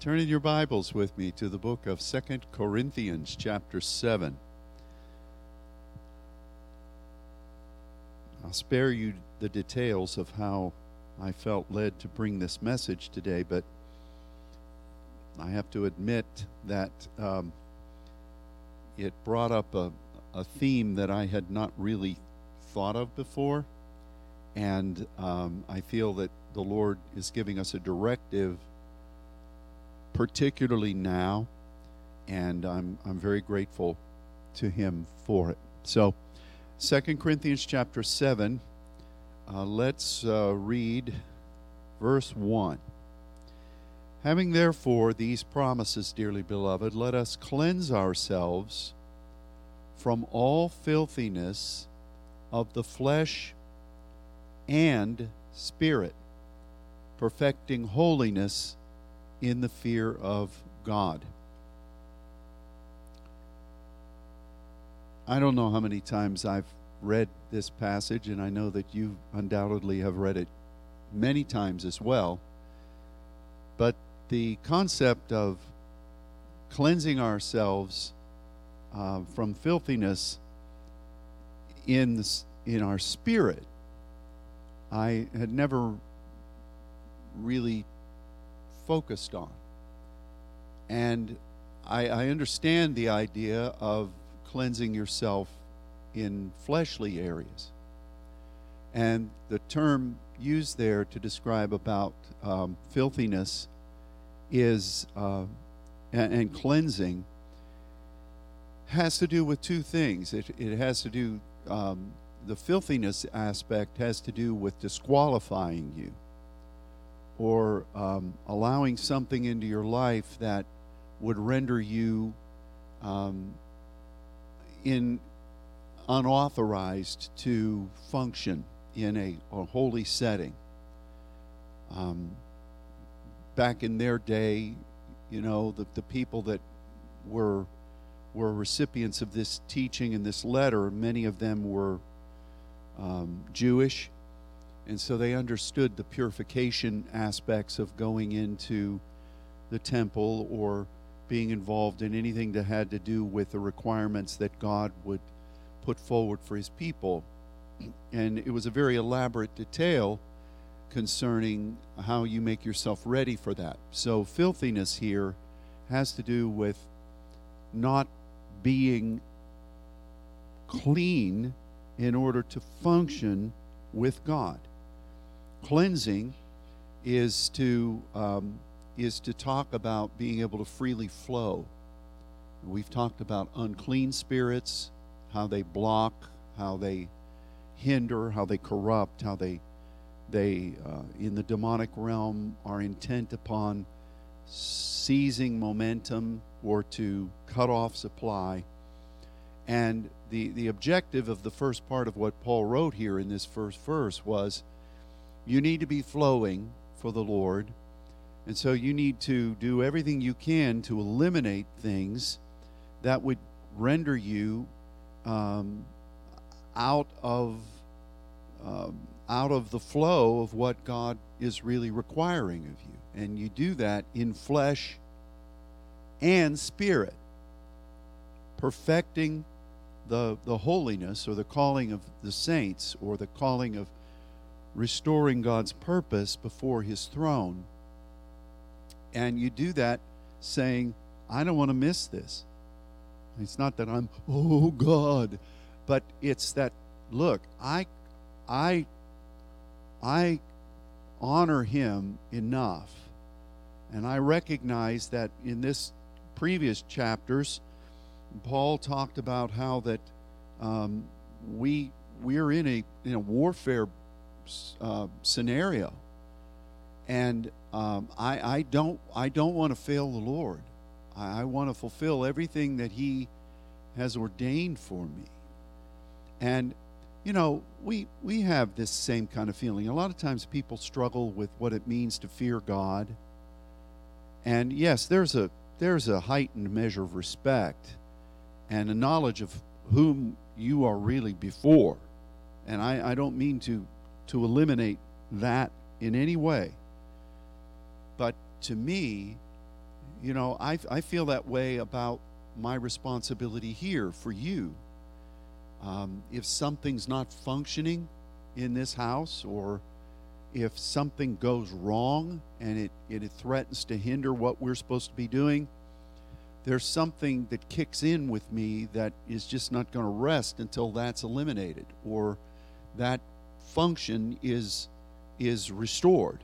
Turn in your Bibles with me to the book of Second Corinthians, chapter 7. I'll spare you the details of how I felt led to bring this message today, but I have to admit that um, it brought up a, a theme that I had not really thought of before. And um, I feel that the Lord is giving us a directive, particularly now, and I'm, I'm very grateful to Him for it. So, Second Corinthians chapter 7, uh, let's uh, read verse 1. Having therefore these promises, dearly beloved, let us cleanse ourselves from all filthiness of the flesh and spirit, perfecting holiness in the fear of God. I don't know how many times I've read this passage, and I know that you undoubtedly have read it many times as well. But the concept of cleansing ourselves uh, from filthiness in the, in our spirit, I had never really focused on. And I, I understand the idea of cleansing yourself in fleshly areas. And the term used there to describe about um, filthiness is uh, and, and, cleansing has to do with two things. It, it has to do um, the filthiness aspect has to do with disqualifying you or um, allowing something into your life that would render you um, in unauthorized to function in a, a holy setting. Um, back in their day, you know, the, the people that were were recipients of this teaching and this letter, many of them were um, Jewish, and so they understood the purification aspects of going into the temple or being involved in anything that had to do with the requirements that God would put forward for his people. And it was a very elaborate detail concerning how you make yourself ready for that. So, filthiness here has to do with not being clean in order to function with God. Cleansing is to um, is to talk about being able to freely flow. We've talked about unclean spirits, how they block, how they hinder, how they corrupt, how they they uh, in the demonic realm are intent upon seizing momentum or to cut off supply. And the, the objective of the first part of what Paul wrote here in this first verse was you need to be flowing for the Lord. And so you need to do everything you can to eliminate things that would render you um, out of um, out of the flow of what God is really requiring of you. And you do that in flesh and spirit, perfecting the, the holiness or the calling of the saints or the calling of restoring God's purpose before his throne. And you do that saying, I don't want to miss this. It's not that I'm, oh God, but it's that, look, I, I, I honor him enough. And I recognize that in this previous chapters, Paul talked about how that um, we we're in a in a warfare uh, scenario, and um, I I don't I don't want to fail the Lord. I, I want to fulfill everything that He has ordained for me, and you know we we have this same kind of feeling. A lot of times people struggle with what it means to fear God, and yes, there's a there's a heightened measure of respect and a knowledge of whom you are really before. And I, I don't mean to, to eliminate that in any way. But to me, you know, I, I feel that way about my responsibility here for you. Um, if something's not functioning in this house, or if something goes wrong and it, it threatens to hinder what we're supposed to be doing, there's something that kicks in with me that is just not going to rest until that's eliminated or that function is is restored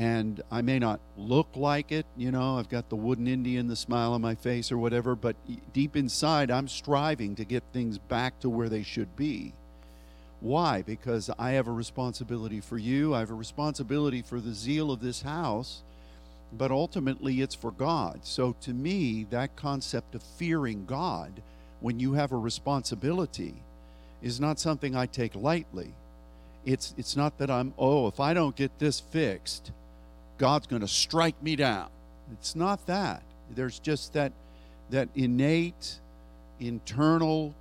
and I may not look like it, you know, I've got the wooden Indian, the smile on my face or whatever, but deep inside, I'm striving to get things back to where they should be. Why? Because I have a responsibility for you, I have a responsibility for the zeal of this house, but ultimately it's for God. So to me, that concept of fearing God when you have a responsibility is not something I take lightly. It's, it's not that I'm, oh, if I don't get this fixed, God's going to strike me down. It's not that. There's just that that innate, internal,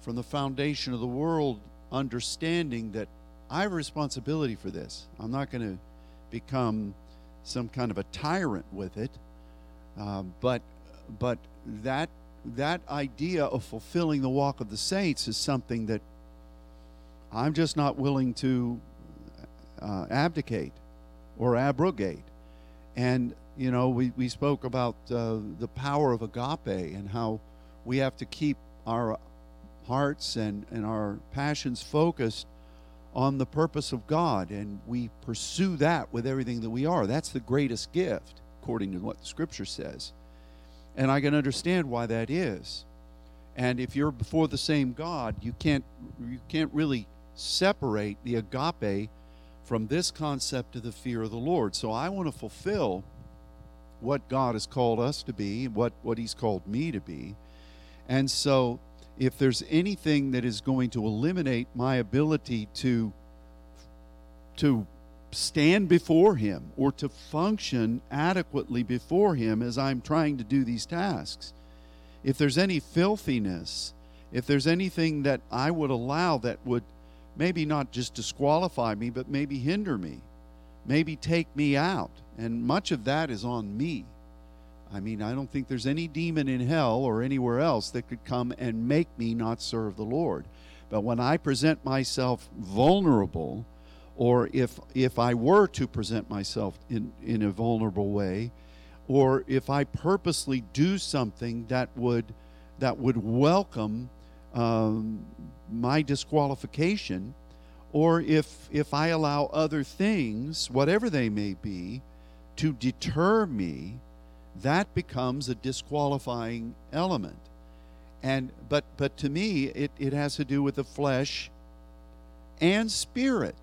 from the foundation of the world, understanding that I have responsibility for this. I'm not going to become some kind of a tyrant with it, um, but but that that idea of fulfilling the walk of the saints is something that I'm just not willing to uh, abdicate or abrogate. And, you know, we, we spoke about uh, the power of agape and how we have to keep our hearts and, and our passions focused on the purpose of God. And we pursue that with everything that we are. That's the greatest gift, according to what the scripture says. And I can understand why that is. And if you're before the same God, you can't you can't really separate the agape from this concept of the fear of the Lord. So I want to fulfill what God has called us to be, what, what He's called me to be. And so if there's anything that is going to eliminate my ability to to stand before him or to function adequately before him as I'm trying to do these tasks. If there's any filthiness, if there's anything that I would allow that would maybe not just disqualify me, but maybe hinder me, maybe take me out. And much of that is on me. I mean, I don't think there's any demon in hell or anywhere else that could come and make me not serve the Lord. But when I present myself vulnerable, or if if I were to present myself in, in a vulnerable way, or if I purposely do something that would that would welcome um, my disqualification, or if if I allow other things, whatever they may be, to deter me, that becomes a disqualifying element. And but but to me, it, it has to do with the flesh and spirit.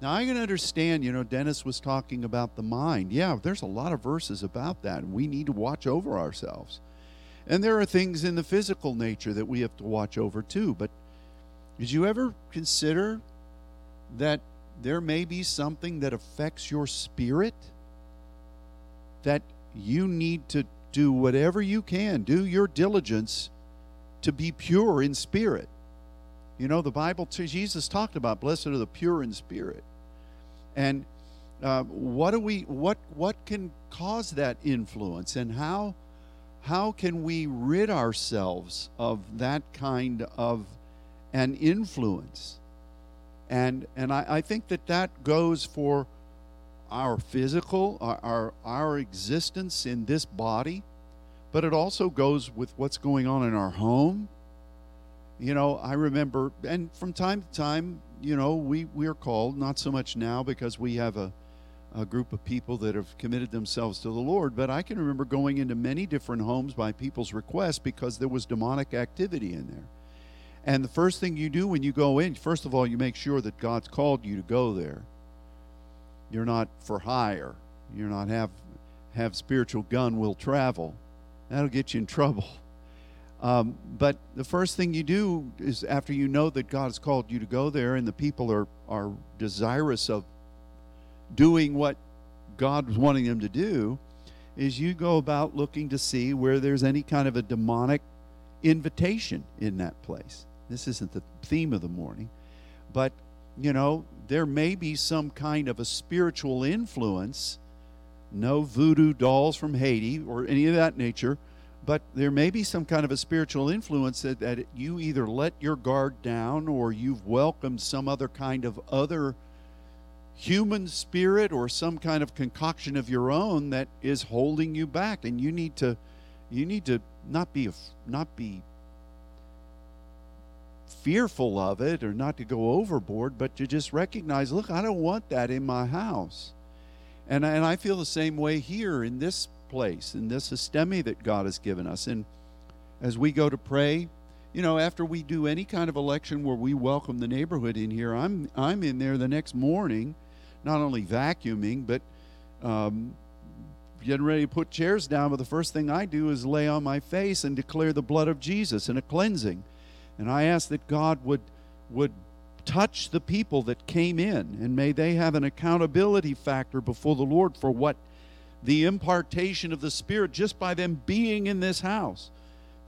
Now I can understand, you know, Dennis was talking about the mind. Yeah, there's a lot of verses about that, and we need to watch over ourselves. And there are things in the physical nature that we have to watch over too. But did you ever consider that there may be something that affects your spirit? That you need to do whatever you can, do your diligence to be pure in spirit. You know, the Bible, Jesus talked about blessed are the pure in spirit. And uh, what do we, what, what can cause that influence and how? How can we rid ourselves of that kind of an influence? And, and I, I think that that goes for our physical, our, our, our existence in this body, but it also goes with what's going on in our home. You know, I remember, and from time to time, you know, we, we are called, not so much now because we have a, a group of people that have committed themselves to the Lord. But I can remember going into many different homes by people's request because there was demonic activity in there. And the first thing you do when you go in, first of all, you make sure that God's called you to go there. You're not for hire. You're not have have spiritual gun will travel. That'll get you in trouble. Um, but the first thing you do is after you know that God has called you to go there and the people are, are desirous of doing what God was wanting them to do, is you go about looking to see where there's any kind of a demonic invitation in that place. This isn't the theme of the morning, but you know, there may be some kind of a spiritual influence no voodoo dolls from Haiti or any of that nature, but there may be some kind of a spiritual influence that, that you either let your guard down or you've welcomed some other kind of other human spirit or some kind of concoction of your own that is holding you back. And you need to you need to not be not be fearful of it or not to go overboard but to just recognize look I don't want that in my house. And and I feel the same way here in this place in this systemi that God has given us. And as we go to pray you know, after we do any kind of election where we welcome the neighborhood in here, I'm I'm in there the next morning not only vacuuming, but um, getting ready to put chairs down. But the first thing I do is lay on my face and declare the blood of Jesus and a cleansing. And I ask that God would would touch the people that came in, and may they have an accountability factor before the Lord for what the impartation of the Spirit just by them being in this house,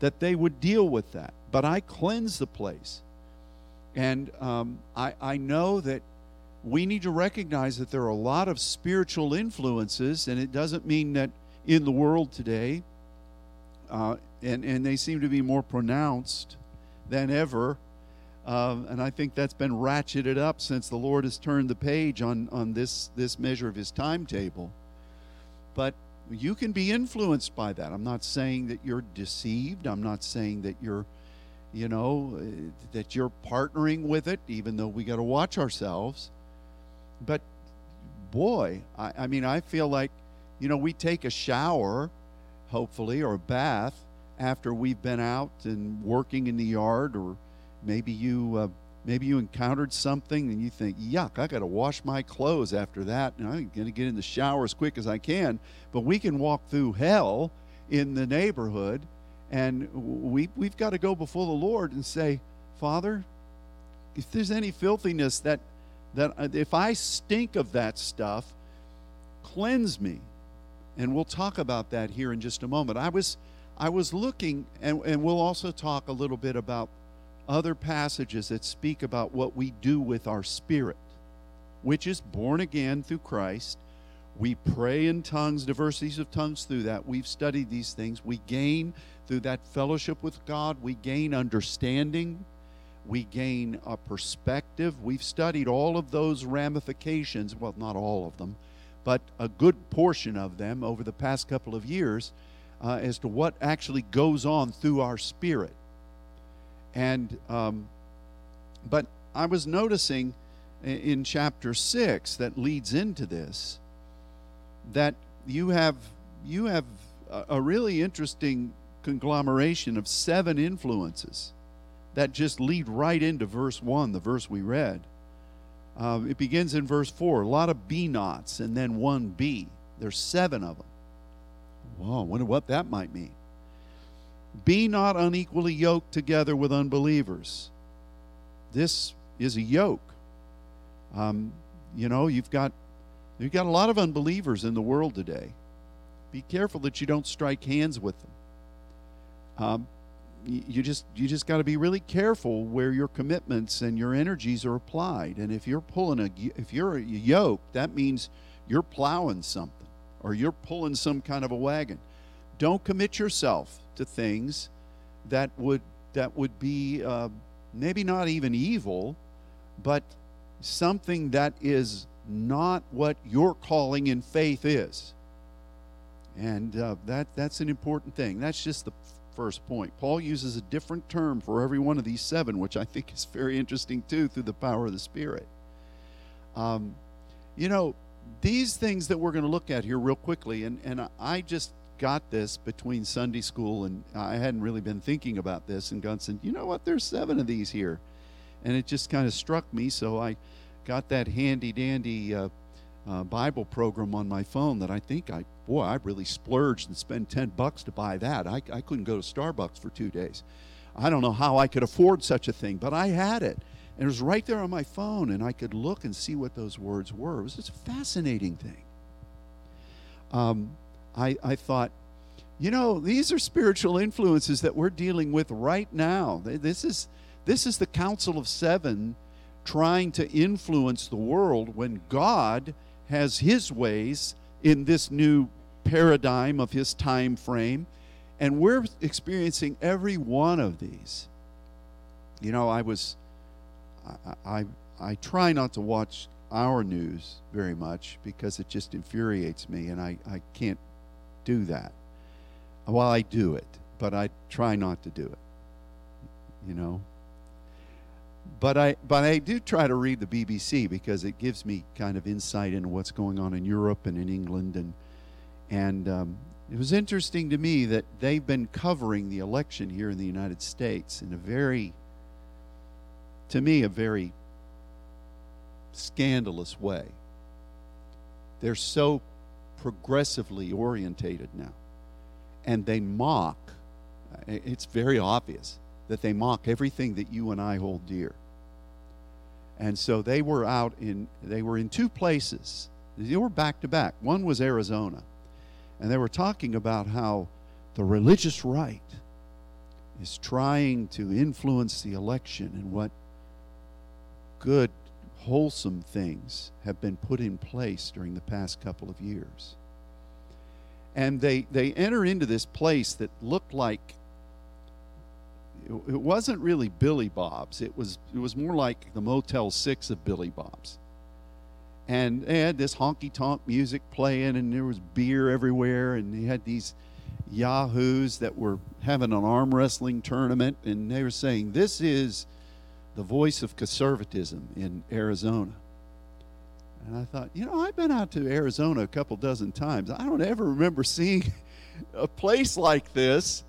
that they would deal with that. But I cleanse the place. And um, I, I know that we need to recognize that there are a lot of spiritual influences, and it doesn't mean that in the world today, uh, and, and they seem to be more pronounced than ever. Um, and I think that's been ratcheted up since the Lord has turned the page on, on this, this measure of his timetable. But you can be influenced by that. I'm not saying that you're deceived. I'm not saying that you're, you know, that you're partnering with it, even though we got to watch ourselves but boy, I, I mean, I feel like, you know, we take a shower, hopefully, or a bath after we've been out and working in the yard, or maybe you. Uh, maybe you encountered something and you think, yuck, I got to wash my clothes after that, and I'm going to get in the shower as quick as I can. But we can walk through hell in the neighborhood, and we, we've got to go before the Lord and say, Father, if there's any filthiness that that if I stink of that stuff, cleanse me. And we'll talk about that here in just a moment. I was I was looking and, and we'll also talk a little bit about other passages that speak about what we do with our spirit, which is born again through Christ. We pray in tongues, diversities of tongues through that. We've studied these things. We gain through that fellowship with God, we gain understanding we gain a perspective. We've studied all of those ramifications, well, not all of them, but a good portion of them over the past couple of years uh, as to what actually goes on through our spirit. And, um, but I was noticing in chapter 6 that leads into this that you have you have a really interesting conglomeration of seven influences that just lead right into verse 1, the verse we read. Uh, it begins in verse 4, a lot of B knots and then one B. There's seven of them. Whoa, wonder what that might mean. Be not unequally yoked together with unbelievers. This is a yoke. Um, you know, you've got you've got a lot of unbelievers in the world today. Be careful that you don't strike hands with them. Um, you just you just got to be really careful where your commitments and your energies are applied. And if you're pulling a if you're a yoke that means you're plowing something or you're pulling some kind of a wagon. Don't commit yourself to things that would that would be uh, maybe not even evil but something that is not what your calling in faith is. And uh, that that's an important thing. That's just the first point. Paul uses a different term for every one of these seven, which I think is very interesting too, through the power of the Spirit. Um, you know, these things that we're going to look at here real quickly, and, and I just got this between Sunday school and I hadn't really been thinking about this, and God said, you know what, there's seven of these here. And it just kind of struck me, so I got that handy dandy uh, uh, Bible program on my phone that I think I, boy, I really splurged and spent 10 bucks to buy that. I, I couldn't go to Starbucks for two days. I don't know how I could afford such a thing, but I had it. And it was right there on my phone, and I could look and see what those words were. It was just a fascinating thing. Um, I, I thought, you know, these are spiritual influences that we're dealing with right now. This is, this is the Council of Seven trying to influence the world when God has his ways in this new paradigm of his time frame. And we're experiencing every one of these. You know, I was, I, I, I try not to watch our news very much because it just infuriates me and I, I can't do that. Well, I do it, but I try not to do it. You know? But I, but I do try to read the BBC because it gives me kind of insight into what's going on in Europe and in England. And, and um, it was interesting to me that they've been covering the election here in the United States in a very, to me, a very scandalous way. They're so progressively orientated now. And they mock, it's very obvious that they mock everything that you and I hold dear. And so they were out in, they were in two places. They were back to back. One was Arizona. And they were talking about how the religious right is trying to influence the election and what good wholesome things have been put in place during the past couple of years. And they, they enter into this place that looked like it wasn't really Billy Bob's. It was it was more like the Motel Six of Billy Bob's. And they had this honky tonk music playing, and there was beer everywhere, and they had these yahoos that were having an arm wrestling tournament, and they were saying, "This is the voice of conservatism in Arizona. And I thought, you know, I've been out to Arizona a couple dozen times. I don't ever remember seeing a place like this.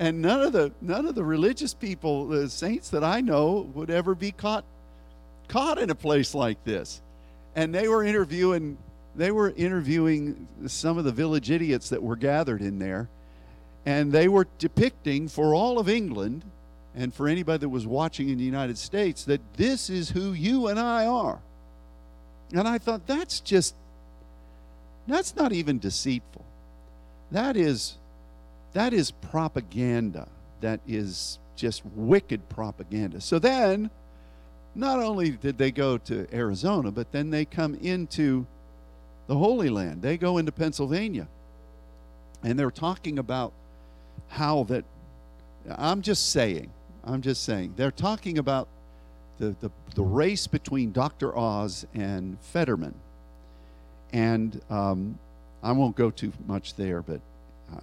And none of the none of the religious people, the saints that I know, would ever be caught caught in a place like this. And they were interviewing they were interviewing some of the village idiots that were gathered in there. And they were depicting for all of England and for anybody that was watching in the United States that this is who you and I are. And I thought that's just that's not even deceitful. That is that is propaganda. That is just wicked propaganda. So then not only did they go to Arizona, but then they come into the Holy Land. They go into Pennsylvania. And they're talking about how that I'm just saying I'm just saying. They're talking about the, the, the race between Dr. Oz and Fetterman. And um, I won't go too much there, but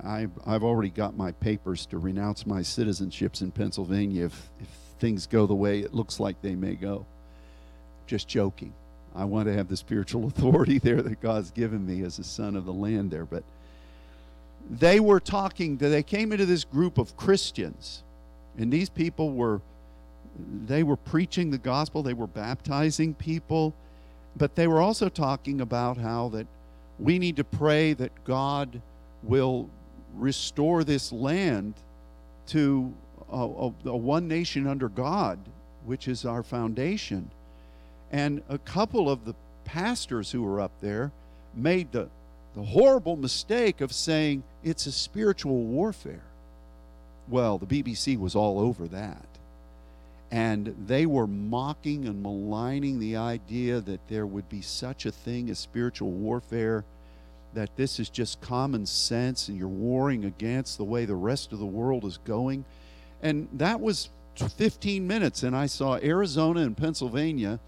I, I've already got my papers to renounce my citizenships in Pennsylvania if, if things go the way it looks like they may go. Just joking. I want to have the spiritual authority there that God's given me as a son of the land there. But they were talking, they came into this group of Christians and these people were they were preaching the gospel, they were baptizing people, but they were also talking about how that we need to pray that God will restore this land to a, a, a one nation under God, which is our foundation. And a couple of the pastors who were up there made the, the horrible mistake of saying it's a spiritual warfare. Well, the BBC was all over that. And they were mocking and maligning the idea that there would be such a thing as spiritual warfare, that this is just common sense and you're warring against the way the rest of the world is going. And that was 15 minutes, and I saw Arizona and Pennsylvania,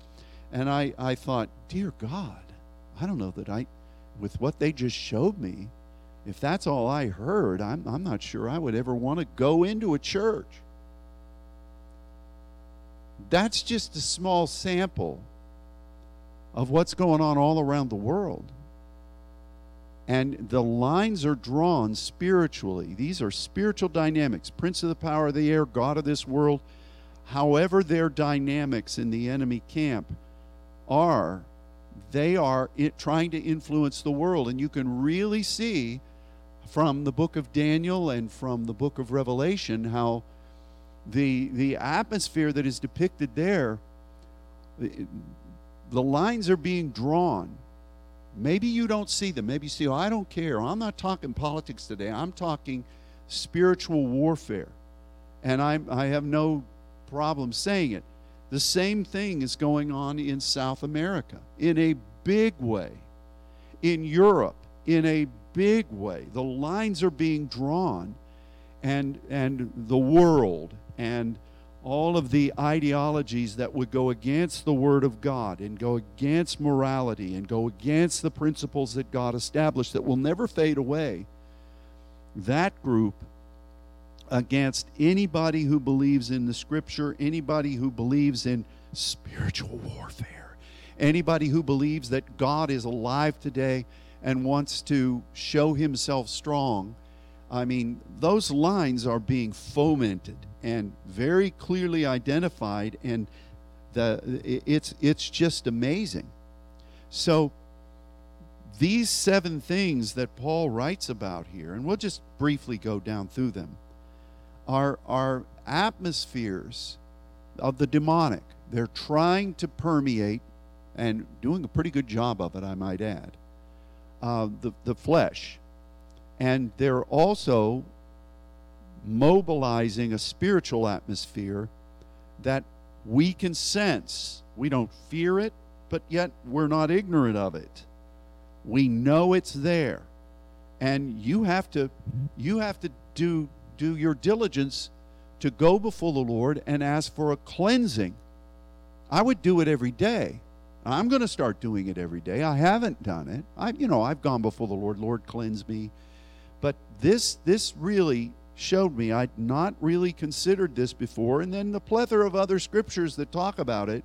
and I, I thought, dear God, I don't know that I, with what they just showed me, if that's all I heard, I'm, I'm not sure I would ever want to go into a church. That's just a small sample of what's going on all around the world. And the lines are drawn spiritually. These are spiritual dynamics. Prince of the power of the air, God of this world, however their dynamics in the enemy camp are, they are it, trying to influence the world. And you can really see from the book of Daniel and from the book of Revelation how the the atmosphere that is depicted there the, the lines are being drawn maybe you don't see them. Maybe you see oh, i don't care. I'm not talking politics today. I'm talking spiritual warfare. And i i have no problem saying it. The same thing is going on in south america in a big way. In europe in a big way. The lines are being drawn, and and the world and all of the ideologies that would go against the Word of God and go against morality and go against the principles that God established that will never fade away. That group against anybody who believes in the Scripture, anybody who believes in spiritual warfare, anybody who believes that God is alive today and wants to show himself strong. I mean, those lines are being fomented and very clearly identified, and the it's it's just amazing. So these seven things that Paul writes about here, and we'll just briefly go down through them, are are atmospheres of the demonic. They're trying to permeate and doing a pretty good job of it, I might add, uh, the, the flesh. And they're also mobilizing a spiritual atmosphere that we can sense. We don't fear it, but yet we're not ignorant of it. We know it's there. And you have to you have to do do your diligence to go before the Lord and ask for a cleansing. I would do it every day. I'm going to start doing it every day. I haven't done it. I you know, I've gone before the Lord, Lord cleanse me. This this really showed me I'd not really considered this before. And then the plethora of other scriptures that talk about it.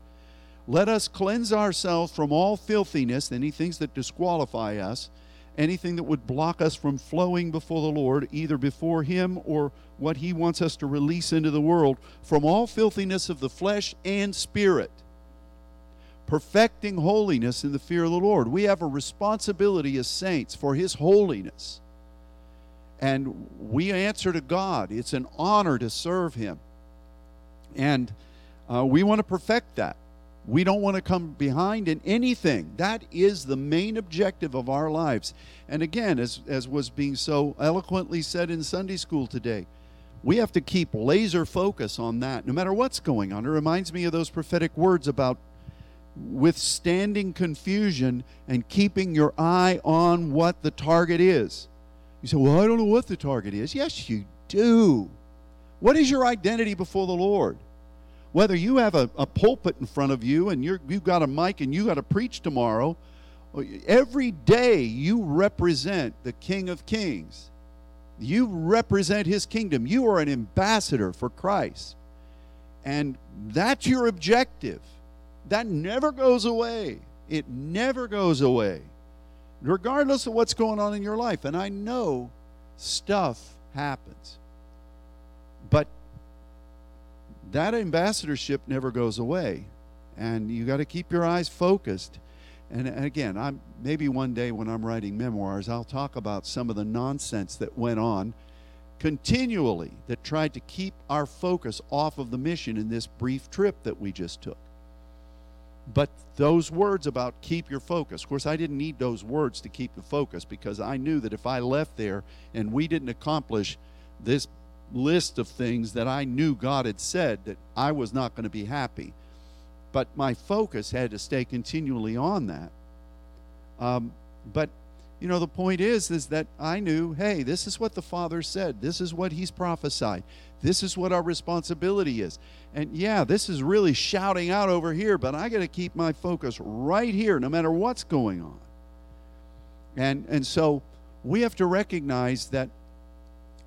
Let us cleanse ourselves from all filthiness, any things that disqualify us, anything that would block us from flowing before the Lord, either before Him or what He wants us to release into the world, from all filthiness of the flesh and spirit. Perfecting holiness in the fear of the Lord. We have a responsibility as saints for His holiness and we answer to God. It's an honor to serve Him. And uh, we want to perfect that. We don't want to come behind in anything. That is the main objective of our lives. And again, as, as was being so eloquently said in Sunday school today, we have to keep laser focus on that no matter what's going on. It reminds me of those prophetic words about withstanding confusion and keeping your eye on what the target is. You say, Well, I don't know what the target is. Yes, you do. What is your identity before the Lord? Whether you have a, a pulpit in front of you and you're, you've got a mic and you got to preach tomorrow, every day you represent the King of Kings. You represent his kingdom. You are an ambassador for Christ. And that's your objective. That never goes away. It never goes away regardless of what's going on in your life. And I know stuff happens. But that ambassadorship never goes away. And you got to keep your eyes focused. And again, I'm maybe one day when I'm writing memoirs, I'll talk about some of the nonsense that went on continually that tried to keep our focus off of the mission in this brief trip that we just took. But those words about keep your focus, of course, I didn't need those words to keep the focus because I knew that if I left there and we didn't accomplish this list of things that I knew God had said, that I was not going to be happy. But my focus had to stay continually on that. Um, but you know the point is is that i knew hey this is what the father said this is what he's prophesied this is what our responsibility is. And yeah this is really shouting out over here but i got to keep my focus right here no matter what's going on. And and so we have to recognize that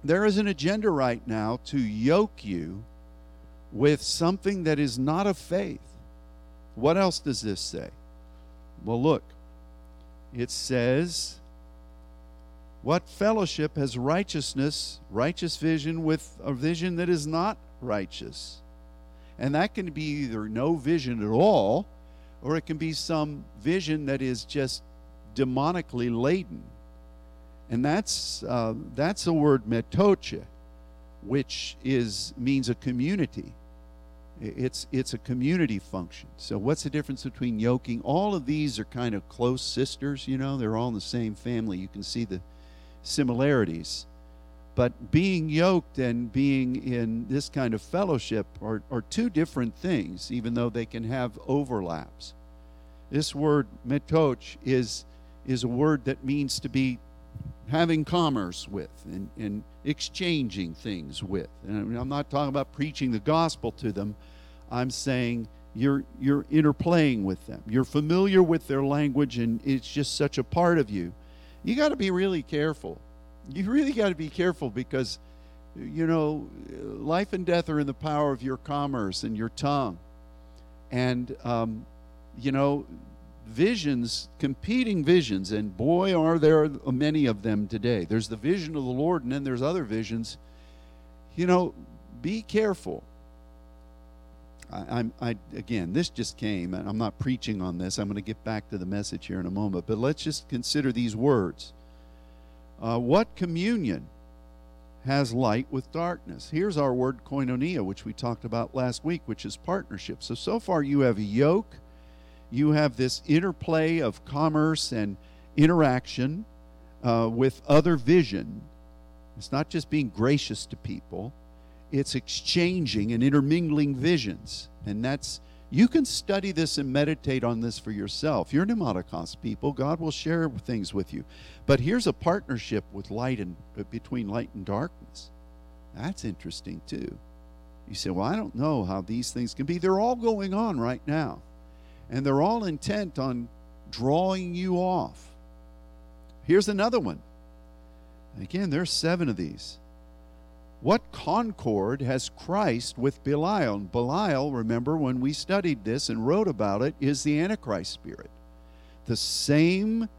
there is an agenda right now to yoke you with something that is not of faith. What else does this say? Well look it says what fellowship has righteousness, righteous vision, with a vision that is not righteous? And that can be either no vision at all, or it can be some vision that is just demonically laden. And that's, uh, that's the word metoche, which is, means a community. It's, it's a community function. So, what's the difference between yoking? All of these are kind of close sisters, you know, they're all in the same family. You can see the similarities. But being yoked and being in this kind of fellowship are, are two different things, even though they can have overlaps. This word metoch is, is a word that means to be having commerce with and, and exchanging things with. And I'm not talking about preaching the gospel to them. I'm saying you're you're interplaying with them. You're familiar with their language and it's just such a part of you. You got to be really careful. You really got to be careful because you know life and death are in the power of your commerce and your tongue. And um, you know visions, competing visions, and boy, are there many of them today. There's the vision of the Lord, and then there's other visions. You know, be careful. I, I again, this just came, and I'm not preaching on this. I'm going to get back to the message here in a moment, but let's just consider these words. Uh, what communion has light with darkness? Here's our word koinonia, which we talked about last week, which is partnership. So, so far you have a yoke you have this interplay of commerce and interaction uh, with other vision. It's not just being gracious to people, it's exchanging and intermingling visions. And that's, you can study this and meditate on this for yourself. You're pneumaticos people, God will share things with you. But here's a partnership with light and uh, between light and darkness. That's interesting too. You say, well, I don't know how these things can be. They're all going on right now. And they're all intent on drawing you off. Here's another one. Again, there's seven of these. What concord has Christ with Belial? And Belial, remember when we studied this and wrote about it, is the Antichrist spirit. The same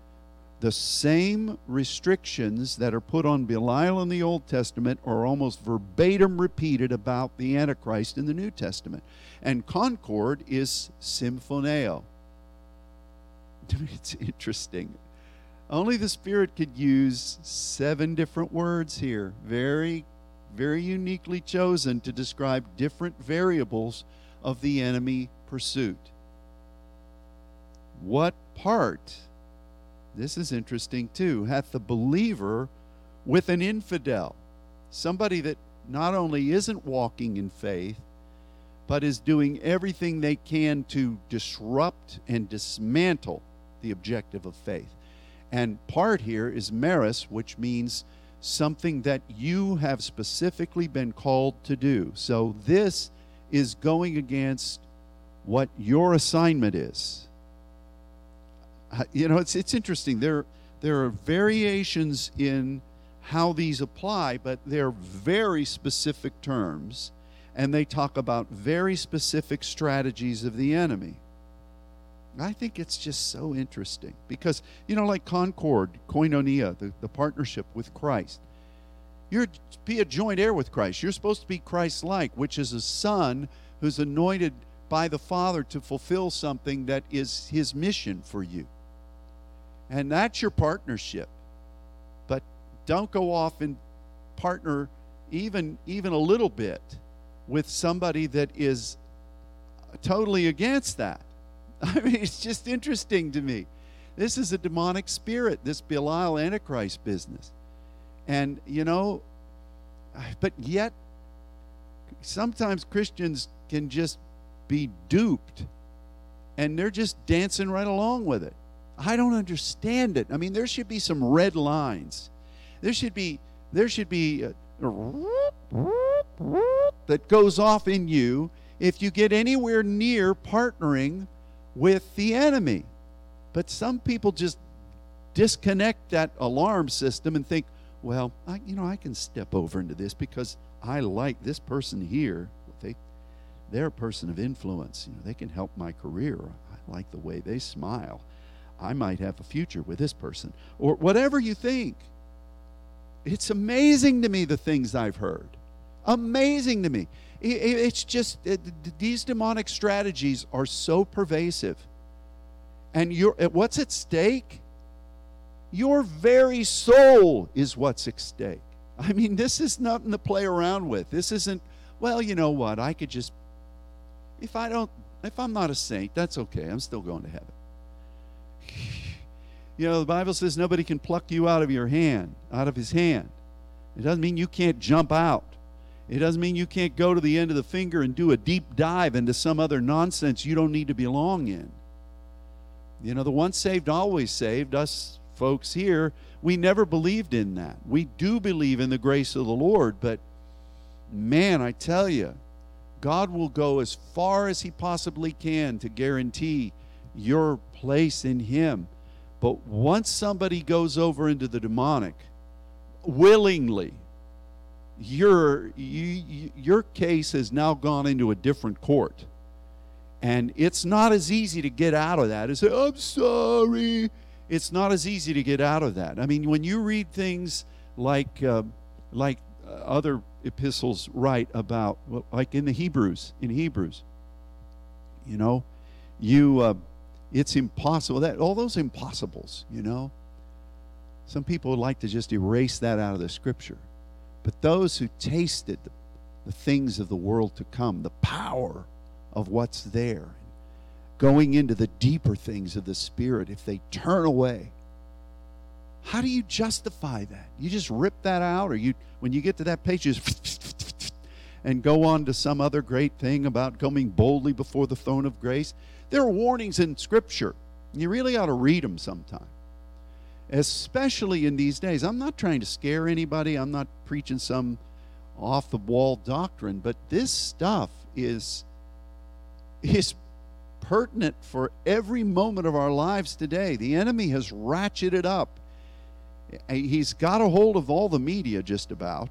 the same restrictions that are put on Belial in the Old Testament are almost verbatim repeated about the Antichrist in the New Testament. And concord is symphoneo. It's interesting. Only the Spirit could use seven different words here, very, very uniquely chosen to describe different variables of the enemy pursuit. What part this is interesting too, hath the believer with an infidel, somebody that not only isn't walking in faith, but is doing everything they can to disrupt and dismantle the objective of faith. And part here is meris, which means something that you have specifically been called to do. So this is going against what your assignment is uh, you know, it's it's interesting. There there are variations in how these apply, but they're very specific terms, and they talk about very specific strategies of the enemy. I think it's just so interesting because, you know, like Concord, Koinonia, the, the partnership with Christ. You're be a joint heir with Christ. You're supposed to be Christ like, which is a son who's anointed by the Father to fulfill something that is his mission for you. And that's your partnership. But don't go off and partner even even a little bit with somebody that is totally against that. I mean, it's just interesting to me. This is a demonic spirit, this Belial Antichrist business. And, you know, but yet, sometimes Christians can just be duped and they're just dancing right along with it. I don't understand it. I mean, there should be some red lines. There should be there should be that goes off in you if you get anywhere near partnering with the enemy. But some people just disconnect that alarm system and think, well, I, you know, I can step over into this because I like this person here. They, they're a person of influence. You know, they can help my career. I like the way they smile. I might have a future with this person, or whatever you think. It's amazing to me the things I've heard. Amazing to me. It's just uh, these demonic strategies are so pervasive. And you uh, what's at stake? Your very soul is what's at stake. I mean, this is nothing to play around with. This isn't, well, you know what? I could just, if I don't, if I'm not a saint, that's okay. I'm still going to heaven. You know, the Bible says nobody can pluck you out of your hand, out of his hand. It doesn't mean you can't jump out. It doesn't mean you can't go to the end of the finger and do a deep dive into some other nonsense you don't need to belong in. You know, the once saved, always saved, us folks here, we never believed in that. We do believe in the grace of the Lord, but man, I tell you, God will go as far as He possibly can to guarantee your place in Him. But once somebody goes over into the demonic, willingly, your you, your case has now gone into a different court, and it's not as easy to get out of that. Say, "I'm sorry." It's not as easy to get out of that. I mean, when you read things like uh, like other epistles write about, like in the Hebrews, in Hebrews, you know, you uh, it's impossible that all those impossibles, you know. Some people like to just erase that out of the scripture. But those who tasted the, the things of the world to come, the power of what's there, going into the deeper things of the Spirit, if they turn away, how do you justify that? You just rip that out, or you when you get to that page, you just and go on to some other great thing about coming boldly before the throne of grace. There are warnings in Scripture. You really ought to read them sometime especially in these days. I'm not trying to scare anybody, I'm not preaching some off the wall doctrine, but this stuff is is pertinent for every moment of our lives today. The enemy has ratcheted up. He's got a hold of all the media just about.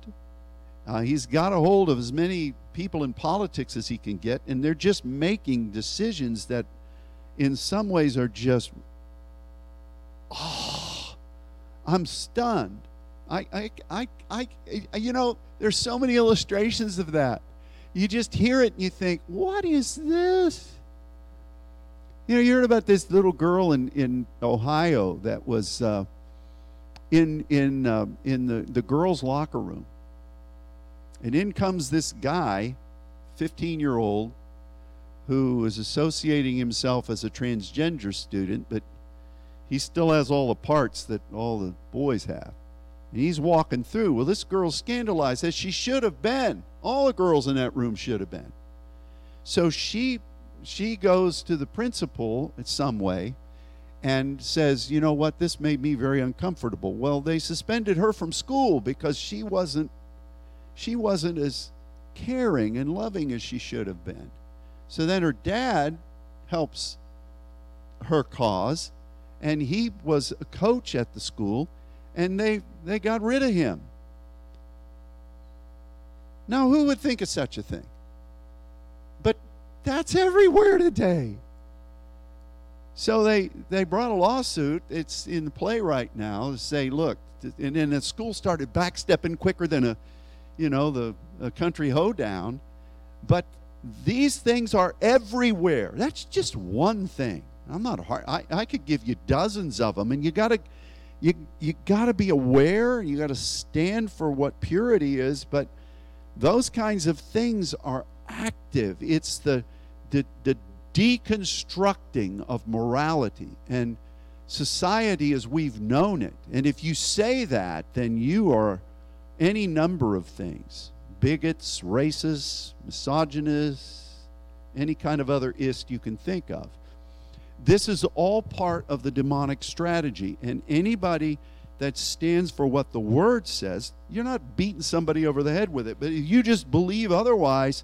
Uh, he's got a hold of as many people in politics as he can get, and they're just making decisions that, in some ways, are just, oh, I'm stunned. I, I, I, I, you know, there's so many illustrations of that. You just hear it and you think, what is this? You know, you heard about this little girl in, in Ohio that was uh, in, in, uh, in the, the girls' locker room. And in comes this guy, 15 year old, who is associating himself as a transgender student, but he still has all the parts that all the boys have. And he's walking through. Well, this girl's scandalized as she should have been. All the girls in that room should have been. So she she goes to the principal in some way and says, "You know what? This made me very uncomfortable." Well, they suspended her from school because she wasn't she wasn't as caring and loving as she should have been. So then her dad helps her cause and he was a coach at the school, and they, they got rid of him. Now, who would think of such a thing? But that's everywhere today. So they, they brought a lawsuit. It's in the play right now to say, look, and then the school started backstepping quicker than a, you know, the a country hoedown. But these things are everywhere. That's just one thing. I'm not hard. I, I could give you dozens of them, and you got to you you got to be aware. You got to stand for what purity is. But those kinds of things are active. It's the the the deconstructing of morality and society as we've known it. And if you say that, then you are any number of things bigots, racists, misogynists, any kind of other ist you can think of. This is all part of the demonic strategy. And anybody that stands for what the word says, you're not beating somebody over the head with it. But if you just believe otherwise,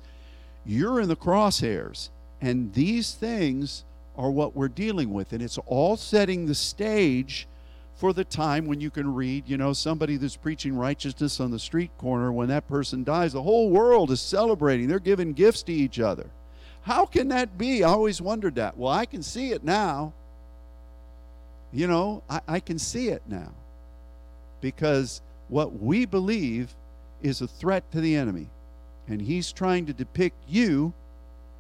you're in the crosshairs. And these things are what we're dealing with. And it's all setting the stage for the time when you can read, you know, somebody that's preaching righteousness on the street corner, when that person dies, the whole world is celebrating. They're giving gifts to each other. How can that be? I always wondered that. Well, I can see it now. You know, I, I can see it now. Because what we believe is a threat to the enemy. And he's trying to depict you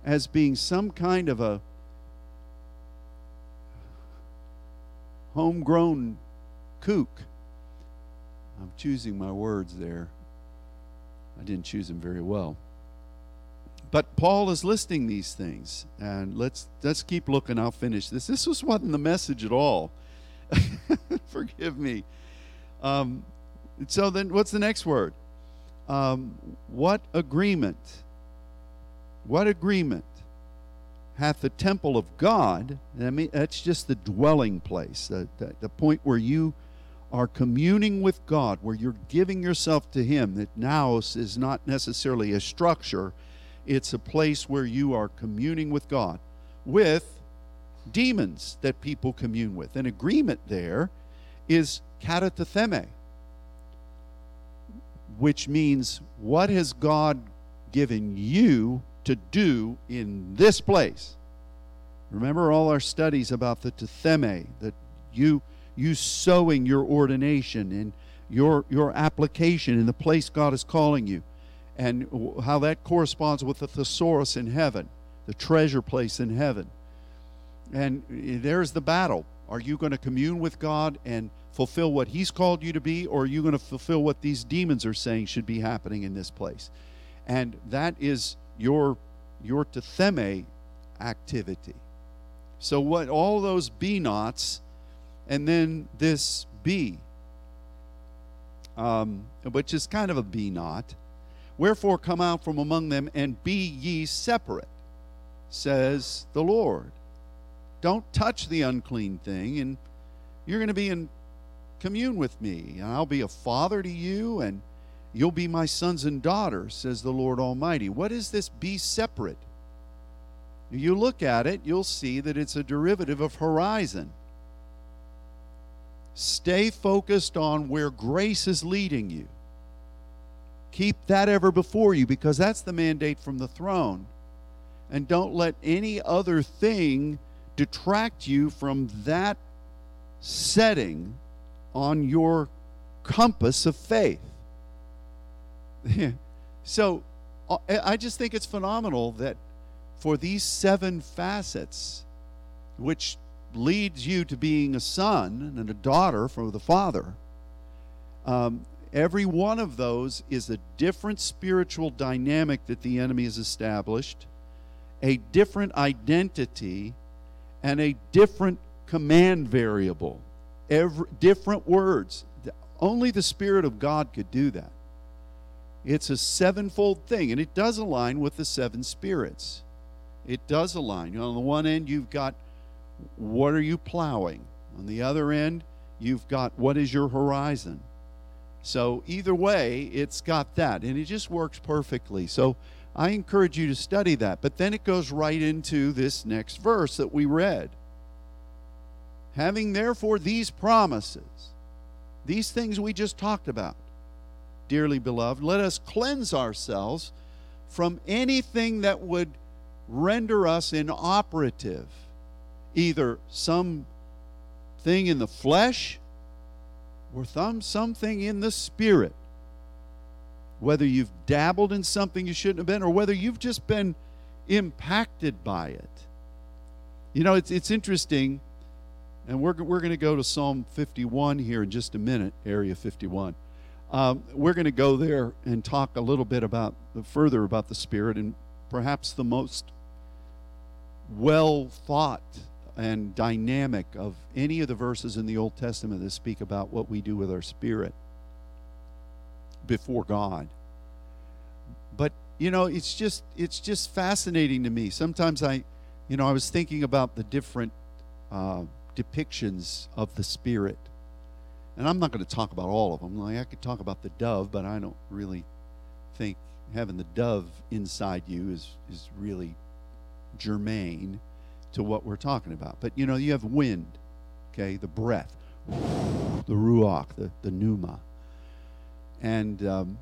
as being some kind of a homegrown kook. I'm choosing my words there. I didn't choose them very well. But Paul is listing these things, and let's let's keep looking. I'll finish this. This was wasn't the message at all. Forgive me. Um, so then, what's the next word? Um, what agreement? What agreement? hath the temple of God. I mean, that's just the dwelling place, the, the, the point where you are communing with God, where you're giving yourself to Him. That naos is not necessarily a structure, it's a place where you are communing with God, with demons that people commune with. An agreement there is katatheme, which means what has God given you to do in this place? Remember all our studies about the tetheme, that you you sowing your ordination and your your application in the place God is calling you, and how that corresponds with the thesaurus in heaven, the treasure place in heaven. And there's the battle. Are you going to commune with God and fulfill what He's called you to be, or are you going to fulfill what these demons are saying should be happening in this place? And that is your your tetheme activity. So what all those be nots, and then this be, um, which is kind of a be not. Wherefore come out from among them and be ye separate, says the Lord. Don't touch the unclean thing, and you're going to be in commune with me, and I'll be a father to you, and you'll be my sons and daughters, says the Lord Almighty. What is this be separate? You look at it, you'll see that it's a derivative of horizon. Stay focused on where grace is leading you. Keep that ever before you because that's the mandate from the throne. And don't let any other thing detract you from that setting on your compass of faith. so I just think it's phenomenal that for these seven facets, which leads you to being a son and a daughter from the Father, um, every one of those is a different spiritual dynamic that the enemy has established, a different identity and a different command variable. Every, different words. Only the Spirit of God could do that. It's a sevenfold thing, and it does align with the seven spirits. It does align. You know, on the one end, you've got what are you plowing? On the other end, you've got what is your horizon? So, either way, it's got that, and it just works perfectly. So, I encourage you to study that. But then it goes right into this next verse that we read. Having therefore these promises, these things we just talked about, dearly beloved, let us cleanse ourselves from anything that would render us inoperative, either some thing in the flesh or some, something in the spirit whether you've dabbled in something you shouldn't have been, or whether you've just been impacted by it. You know, it's, it's interesting, and we're, we're going to go to Psalm 51 here in just a minute, Area 51. Um, we're going to go there and talk a little bit about further about the Spirit and perhaps the most well thought and dynamic of any of the verses in the Old Testament that speak about what we do with our spirit before God. But you know, it's just it's just fascinating to me. Sometimes I, you know, I was thinking about the different uh, depictions of the Spirit, and I'm not going to talk about all of them. Like I could talk about the dove, but I don't really think having the dove inside you is is really germane to what we're talking about. But you know, you have wind, okay, the breath, the ruach, the, the pneuma. And, um,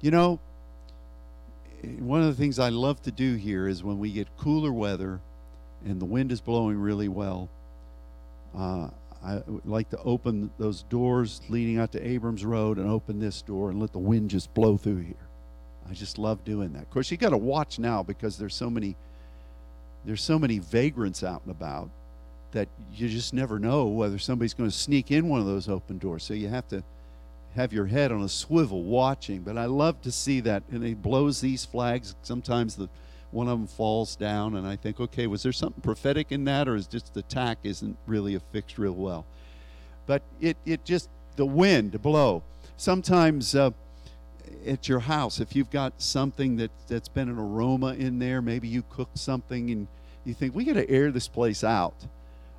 you know, one of the things I love to do here is when we get cooler weather and the wind is blowing really well, uh, I like to open those doors leading out to Abrams Road and open this door and let the wind just blow through here. I just love doing that. Of course, you got to watch now because there's so many there's so many vagrants out and about that you just never know whether somebody's going to sneak in one of those open doors. So you have to have your head on a swivel watching. But I love to see that. And he blows these flags. Sometimes the one of them falls down, and I think, okay, was there something prophetic in that, or is just the tack isn't really affixed real well? But it it just the wind blow. Sometimes. Uh, at your house, if you've got something that that's been an aroma in there, maybe you cooked something and you think we got to air this place out.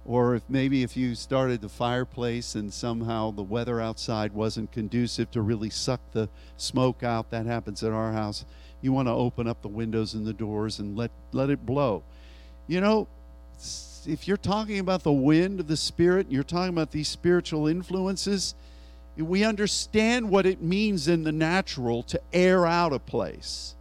Or if maybe if you started the fireplace and somehow the weather outside wasn't conducive to really suck the smoke out, that happens at our house. You want to open up the windows and the doors and let let it blow. You know, if you're talking about the wind of the spirit, and you're talking about these spiritual influences, we understand what it means in the natural to air out a place.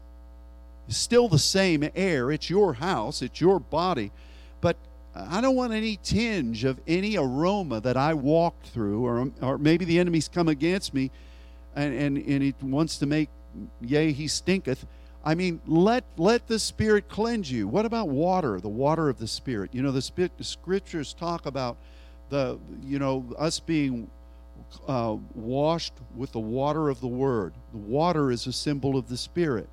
Still the same air. It's your house, it's your body. But I don't want any tinge of any aroma that I walked through, or, or maybe the enemy's come against me and, and, and he wants to make, yea, he stinketh. I mean, let let the Spirit cleanse you. What about water? The water of the Spirit. You know, the, spirit, the scriptures talk about the you know us being uh, washed with the water of the Word. The water is a symbol of the Spirit.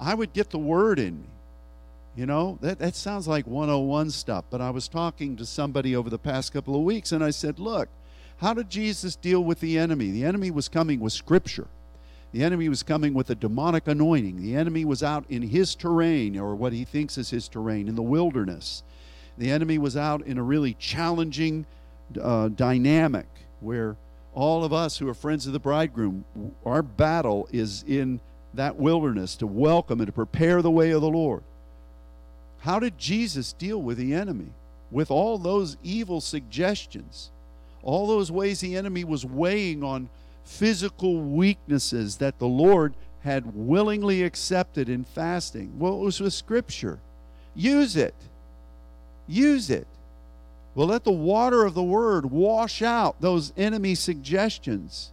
I would get the Word in me. You know, that, that sounds like 101 stuff, but I was talking to somebody over the past couple of weeks and I said, look, how did Jesus deal with the enemy? The enemy was coming with Scripture. The enemy was coming with a demonic anointing. The enemy was out in his terrain, or what he thinks is his terrain, in the wilderness. The enemy was out in a really challenging uh, dynamic where all of us who are friends of the bridegroom, our battle is in that wilderness to welcome and to prepare the way of the Lord. How did Jesus deal with the enemy? With all those evil suggestions, all those ways the enemy was weighing on physical weaknesses that the Lord had willingly accepted in fasting. Well, it was with Scripture. Use it. Use it. Well, let the water of the Word wash out those enemy suggestions.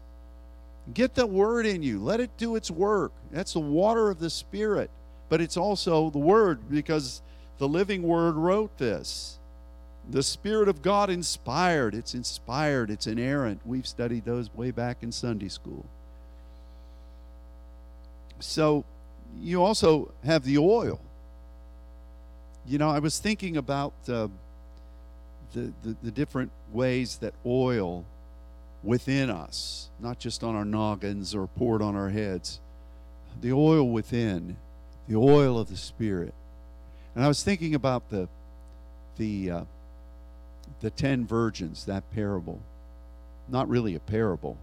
Get the Word in you, let it do its work. That's the water of the Spirit. But it's also the Word because the living Word wrote this. The Spirit of God inspired. It's inspired, it's inerrant. We've studied those way back in Sunday school. So you also have the oil. You know, I was thinking about uh, the, the, the different ways that oil within us, not just on our noggins or poured on our heads, the oil within, the oil of the Spirit. And I was thinking about the the uh, the ten virgins, that parable. Not really a parable.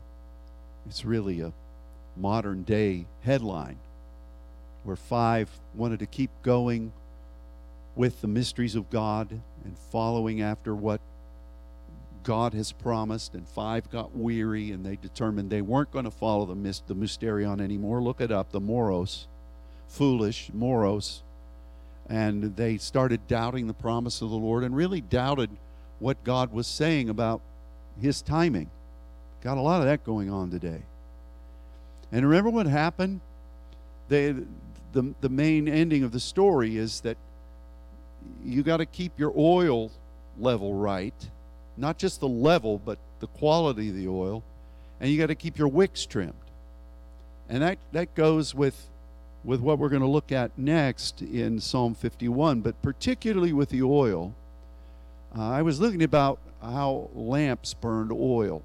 It's really a modern day headline where five wanted to keep going with the mysteries of God and following after what God has promised, and five got weary and they determined they weren't going to follow the, myst- the mysterion anymore. Look it up, the moros, foolish moros. And they started doubting the promise of the Lord and really doubted what God was saying about his timing. Got a lot of that going on today. And remember what happened? They, the, the main ending of the story is that you got to keep your oil level right. Not just the level, but the quality of the oil. And you got to keep your wicks trimmed. And that, that goes with, with what we're going to look at next in Psalm 51, but particularly with the oil. Uh, I was looking about how lamps burned oil.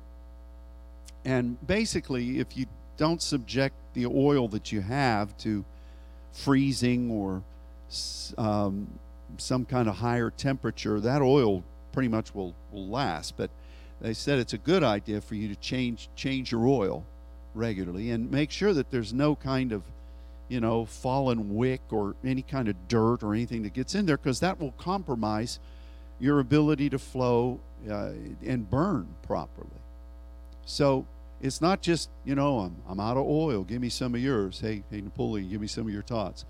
And basically, if you don't subject the oil that you have to freezing or um, some kind of higher temperature, that oil pretty much will, will last. But they said it's a good idea for you to change change your oil regularly and make sure that there's no kind of you know fallen wick or any kind of dirt or anything that gets in there because that will compromise your ability to flow uh, and burn properly. So it's not just you know I'm, I'm out of oil. Give me some of yours. Hey hey Napoleon, give me some of your tots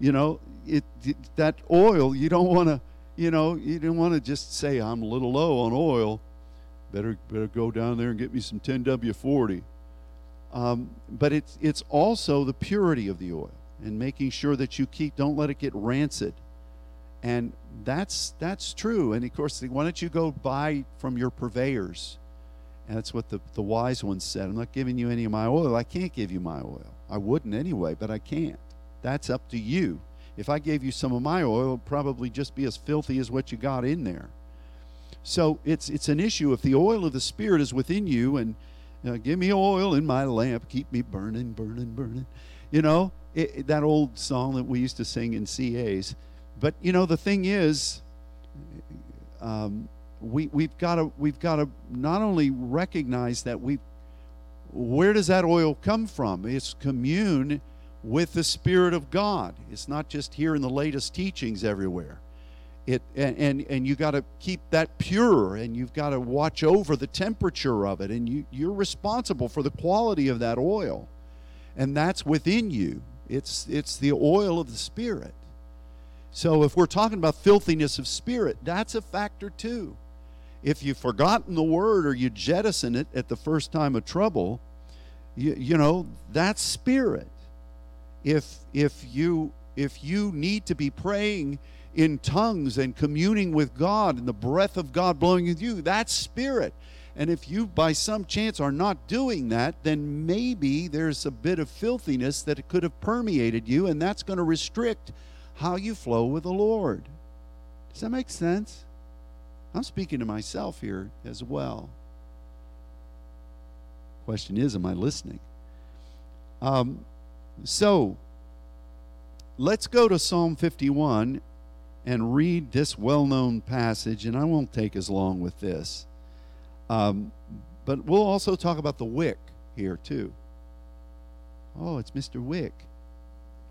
you know, it, it that oil, you don't want to, you know, you don't want to just say I'm a little low on oil. Better better go down there and get me some 10W40. Um, but it's it's also the purity of the oil and making sure that you keep don't let it get rancid. And that's that's true. And of course, why don't you go buy from your purveyors? And that's what the, the wise ones said. I'm not giving you any of my oil. I can't give you my oil. I wouldn't anyway, but I can't. That's up to you. If I gave you some of my oil, it'd probably just be as filthy as what you got in there. So it's it's an issue. If the oil of the Spirit is within you, and uh, give me oil in my lamp, keep me burning, burning, burning. You know it, that old song that we used to sing in CAs. but you know the thing is, um, we we've got to we've got to not only recognize that we where does that oil come from? It's commune with the Spirit of God. It's not just here in the latest teachings everywhere. It and and, and you got to keep that pure, and you've got to watch over the temperature of it, and you you're responsible for the quality of that oil, and that's within you. It's it's the oil of the Spirit. So if we're talking about filthiness of spirit, that's a factor too. If you've forgotten the word or you jettison it at the first time of trouble, you, you know, that's spirit. If if you if you need to be praying in tongues and communing with God and the breath of God blowing in you, that's spirit. And if you by some chance are not doing that, then maybe there's a bit of filthiness that could have permeated you, and that's going to restrict how you flow with the Lord. Does that make sense? I'm speaking to myself here as well. Question is, am I listening? Um, so, let's go to Psalm 51 and read this well known passage, and I won't take as long with this. Um, but we'll also talk about the wick here, too. Oh, it's Mr. Wick.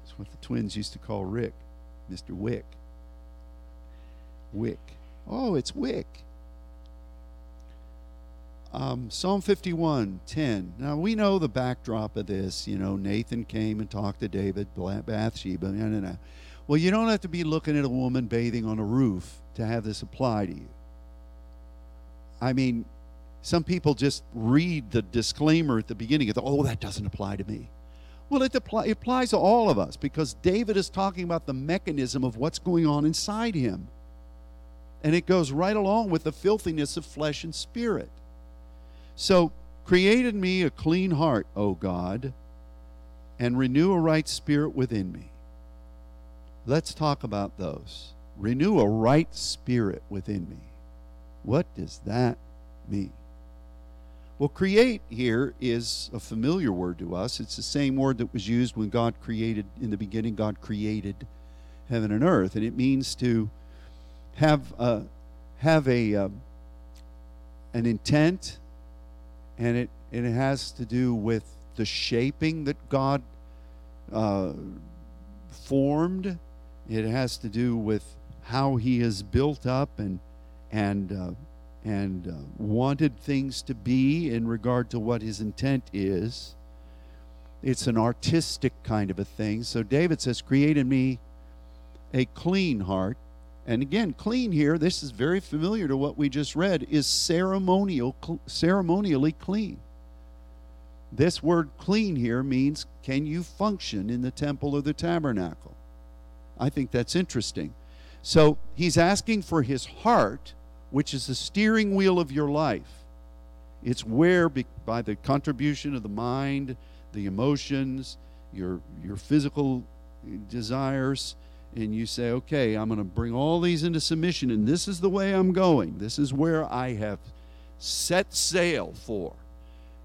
It's what the twins used to call Rick. Mr. Wick. Wick. Oh, it's Wick. Um, Psalm 51, 10. Now, we know the backdrop of this. You know, Nathan came and talked to David, Bathsheba. No, no, no. Well, you don't have to be looking at a woman bathing on a roof to have this apply to you. I mean, some people just read the disclaimer at the beginning and oh, that doesn't apply to me. Well, it, apply, it applies to all of us because David is talking about the mechanism of what's going on inside him. And it goes right along with the filthiness of flesh and spirit. So, create in me a clean heart, O God, and renew a right spirit within me. Let's talk about those. Renew a right spirit within me. What does that mean? Well, create here is a familiar word to us. It's the same word that was used when God created, in the beginning, God created heaven and earth. And it means to have a, have a, um, an intent, and it, it has to do with the shaping that God uh, formed. It has to do with how He has built up and, and uh, and uh, wanted things to be in regard to what his intent is. It's an artistic kind of a thing. So David says, Create in me a clean heart. And again, clean here, this is very familiar to what we just read, is ceremonial, ceremonially clean. This word clean here means can you function in the temple or the tabernacle? I think that's interesting. So he's asking for his heart which is the steering wheel of your life. It's where, by the contribution of the mind, the emotions, your, your physical desires, and you say, okay, I'm going to bring all these into submission, and this is the way I'm going. This is where I have set sail for.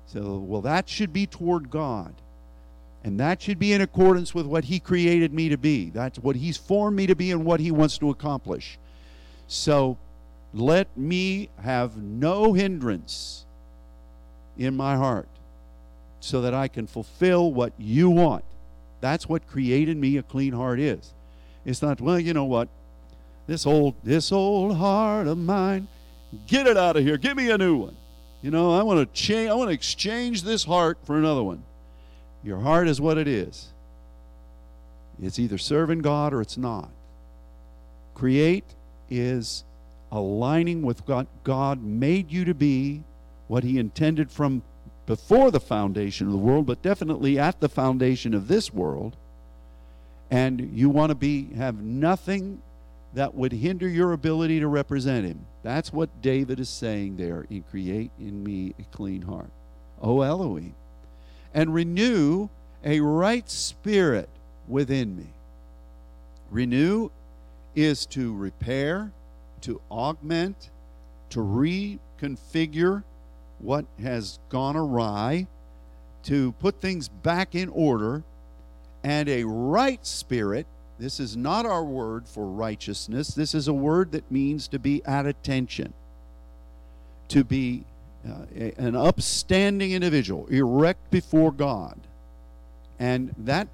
So, well, that should be toward God. And that should be in accordance with what He created me to be. That's what He's formed me to be and what He wants to accomplish. So, let me have no hindrance in my heart so that I can fulfill what you want. That's what created me a clean heart is. It's not, well, you know what? This old this old heart of mine, get it out of here. Give me a new one. You know, I want to change I want to exchange this heart for another one. Your heart is what it is. It's either serving God or it's not. Create is aligning with what God made you to be, what He intended from before the foundation of the world, but definitely at the foundation of this world. And you want to be have nothing that would hinder your ability to represent Him. That's what David is saying there in create in me a clean heart. O Elohim. And renew a right spirit within me. Renew is to repair, to augment, to reconfigure what has gone awry, to put things back in order, and a right spirit This is not our word for righteousness. This is a word that means to be at attention, to be uh, a, an upstanding individual, erect before God. And that,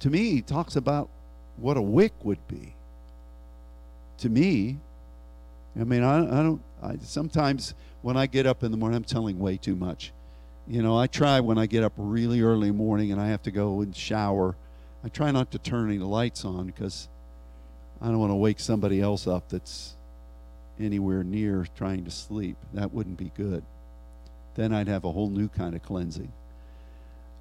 to me, talks about what a wick would be. To me, I mean, I, I don't, I, sometimes when I get up in the morning, I'm telling way too much. You know, I try when I get up really early morning and I have to go and shower, I try not to turn any lights on because I don't want to wake somebody else up that's anywhere near trying to sleep. That wouldn't be good. Then I'd have a whole new kind of cleansing.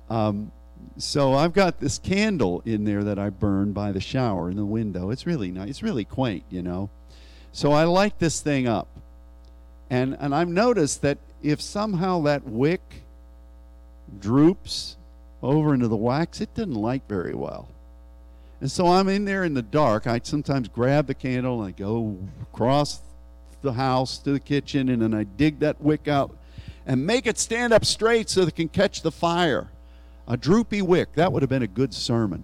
Um, so I've got this candle in there that I burn by the shower in the window. It's really nice. It's really quaint, you know. So I light this thing up. And and I've noticed that if somehow that wick droops over into the wax, it didn't light very well. And so I'm in there in the dark. I sometimes grab the candle and I go across the house to the kitchen and then I dig that wick out and make it stand up straight so that it can catch the fire. A droopy wick. That would have been a good sermon.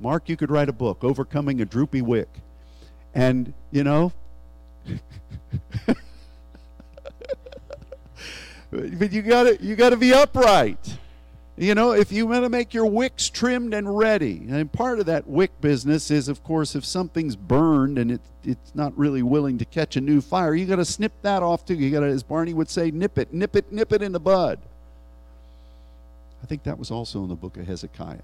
Mark, you could write a book, Overcoming a Droopy Wick. And, you know, but you got you got to be upright. You know, if you want to make your wicks trimmed and ready, and part of that wick business is, of course, if something's burned and it, it's not really willing to catch a new fire, you got to snip that off too. You got to, as Barney would say, nip it, nip it, nip it in the bud. I think that was also in the book of Hezekiah.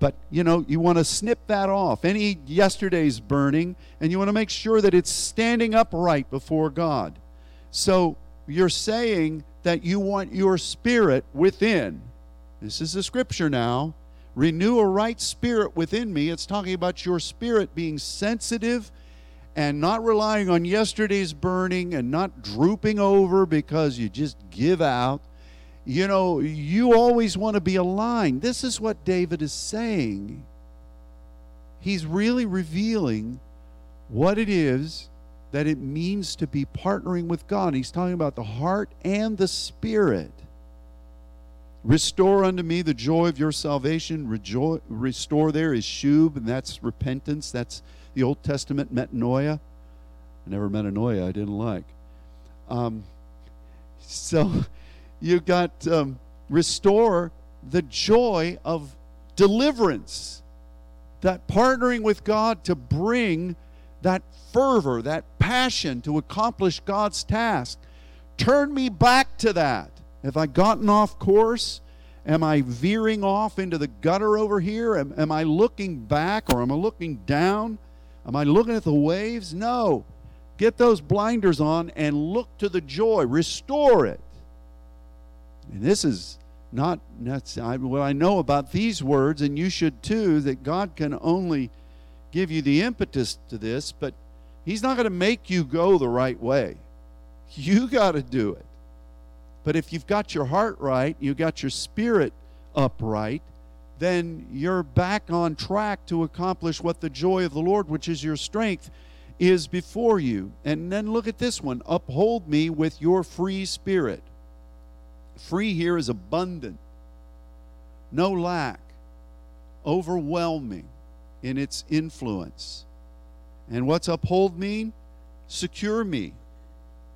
But, you know, you want to snip that off. Any yesterday's burning, and you want to make sure that it's standing upright before God. So you're saying that you want your spirit within. This is the scripture now. Renew a right spirit within me. It's talking about your spirit being sensitive and not relying on yesterday's burning and not drooping over because you just give out you know, you always want to be aligned. This is what David is saying. He's really revealing what it is that it means to be partnering with God. He's talking about the heart and the spirit. Restore unto me the joy of your salvation. Rejo- restore there is shub, and that's repentance. That's the Old Testament metanoia. I never metanoia I didn't like. Um, so you got um, restore the joy of deliverance. That partnering with God to bring that fervor, that passion to accomplish God's task. Turn me back to that. Have I gotten off course? Am I veering off into the gutter over here? Am, am I looking back or am I looking down? Am I looking at the waves? No. Get those blinders on and look to the joy. Restore it. And this is not that's I, what I know about these words, and you should too, that God can only give you the impetus to this, but He's not going to make you go the right way. You got to do it. But if you've got your heart right, you've got your spirit upright, then you're back on track to accomplish what the joy of the Lord, which is your strength, is before you. And then look at this one uphold me with your free spirit. Free here is abundant, no lack, overwhelming in its influence. And what's uphold mean? Secure me.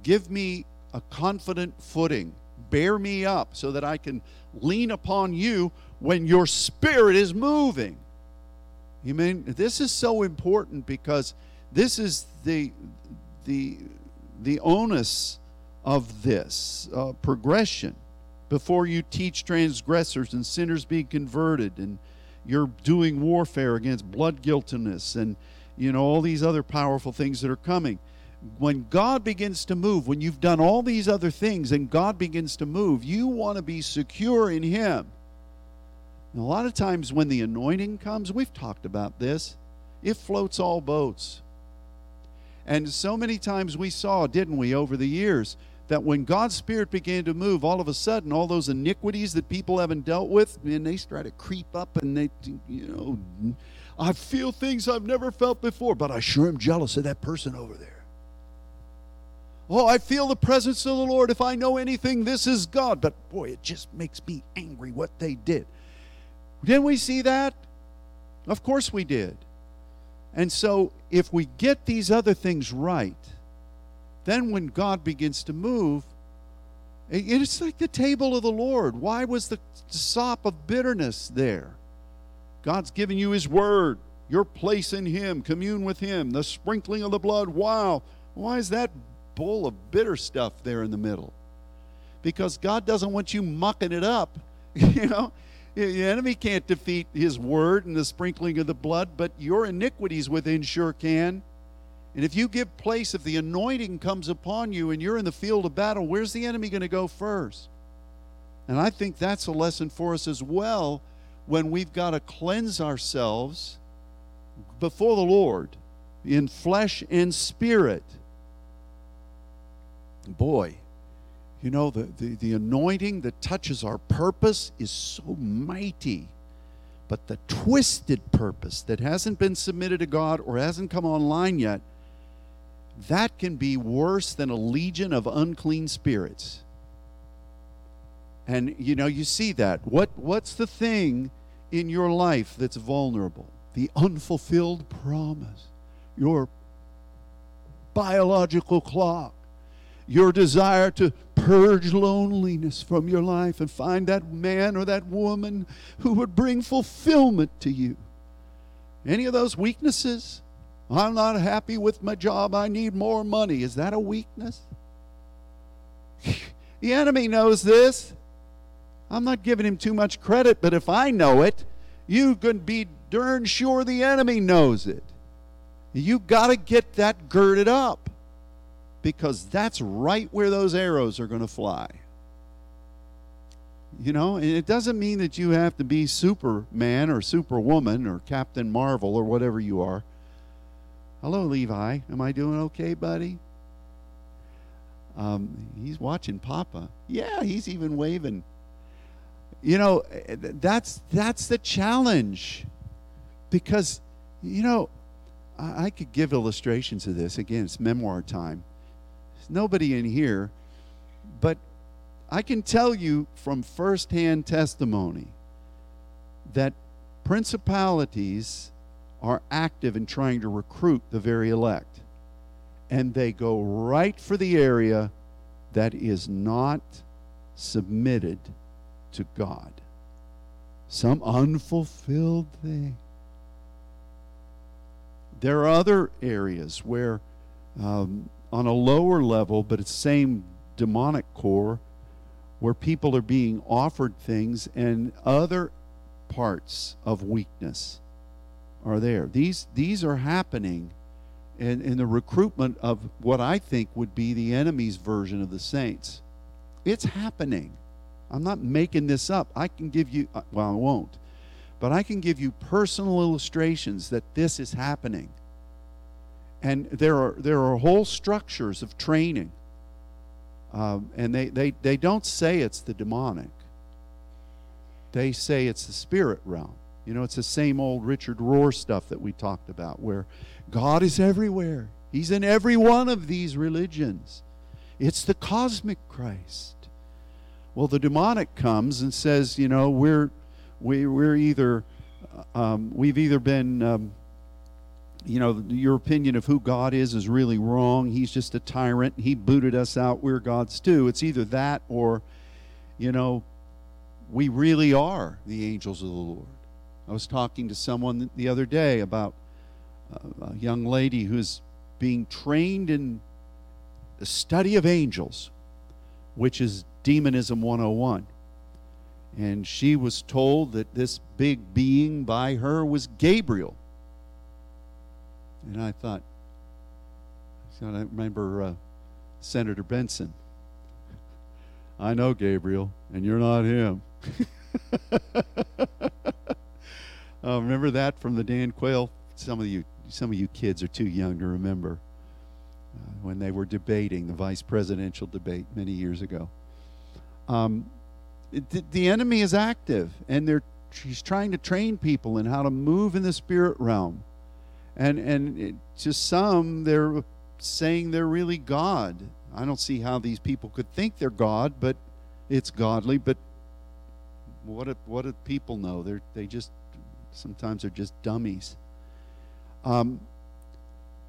Give me a confident footing. Bear me up so that I can lean upon you when your spirit is moving. You mean this is so important because this is the the the onus of this uh, progression before you teach transgressors and sinners being converted and you're doing warfare against blood guiltiness and you know all these other powerful things that are coming when god begins to move when you've done all these other things and god begins to move you want to be secure in him and a lot of times when the anointing comes we've talked about this it floats all boats and so many times we saw didn't we over the years that when God's Spirit began to move, all of a sudden, all those iniquities that people haven't dealt with, and they start to creep up and they, you know, I feel things I've never felt before, but I sure am jealous of that person over there. Oh, I feel the presence of the Lord. If I know anything, this is God. But boy, it just makes me angry what they did. Didn't we see that? Of course we did. And so, if we get these other things right, then when God begins to move, it's like the table of the Lord. Why was the sop of bitterness there? God's given you His Word, your place in Him, commune with Him, the sprinkling of the blood. Wow. Why is that bowl of bitter stuff there in the middle? Because God doesn't want you mucking it up. you know, the enemy can't defeat His Word and the sprinkling of the blood, but your iniquities within sure can. And if you give place, if the anointing comes upon you and you're in the field of battle, where's the enemy going to go first? And I think that's a lesson for us as well when we've got to cleanse ourselves before the Lord in flesh and spirit. Boy, you know, the, the, the anointing that touches our purpose is so mighty. But the twisted purpose that hasn't been submitted to God or hasn't come online yet that can be worse than a legion of unclean spirits. And you know, you see that. What what's the thing in your life that's vulnerable? The unfulfilled promise. Your biological clock. Your desire to purge loneliness from your life and find that man or that woman who would bring fulfillment to you. Any of those weaknesses? I'm not happy with my job. I need more money. Is that a weakness? the enemy knows this. I'm not giving him too much credit, but if I know it, you can be darn sure the enemy knows it. You got to get that girded up because that's right where those arrows are going to fly. You know, and it doesn't mean that you have to be Superman or Superwoman or Captain Marvel or whatever you are. Hello, Levi. Am I doing okay, buddy? Um, he's watching Papa. Yeah, he's even waving. You know, that's that's the challenge, because you know, I, I could give illustrations of this. Again, it's memoir time. Nobody in here, but I can tell you from firsthand testimony that principalities are active in trying to recruit the very elect. And they go right for the area that is not submitted to God. Some unfulfilled thing. There are other areas where, um, on a lower level, but it's same demonic core, where people are being offered things and other parts of weakness are there. These these are happening in, in the recruitment of what I think would be the enemy's version of the saints. It's happening. I'm not making this up. I can give you uh, well, I won't. But I can give you personal illustrations that this is happening. And there are there are whole structures of training. Um, and they, they, they don't say it's the demonic. They say it's the spirit realm. You know, it's the same old Richard Rohr stuff that we talked about, where God is everywhere. He's in every one of these religions. It's the cosmic Christ. Well, the demonic comes and says, you know, we're we, we're either uh, um, we've either been um, you know your opinion of who god is is really wrong. He's just a tyrant. He booted us out. We're god's too. It's either that or you know we really are the angels of the lord. I was talking to someone the other day about uh, a young lady who's being trained in the study of angels, which is Demonism 101. And she was told that this big being by her was Gabriel. And I thought, I remember uh, Senator Bentsen. I know Gabriel, and you're not him. Uh, remember that from the Dan Quayle? Some of you, some of you kids are too young to remember uh, when they were debating the vice presidential debate many years ago. Um, it, the enemy is active, and they're he's trying to train people in how to move in the spirit realm, and and it, to some they're saying they're really God. I don't see how these people could think they're God, but it's godly. But what do, what do people know? They're they just sometimes they're just dummies. Um,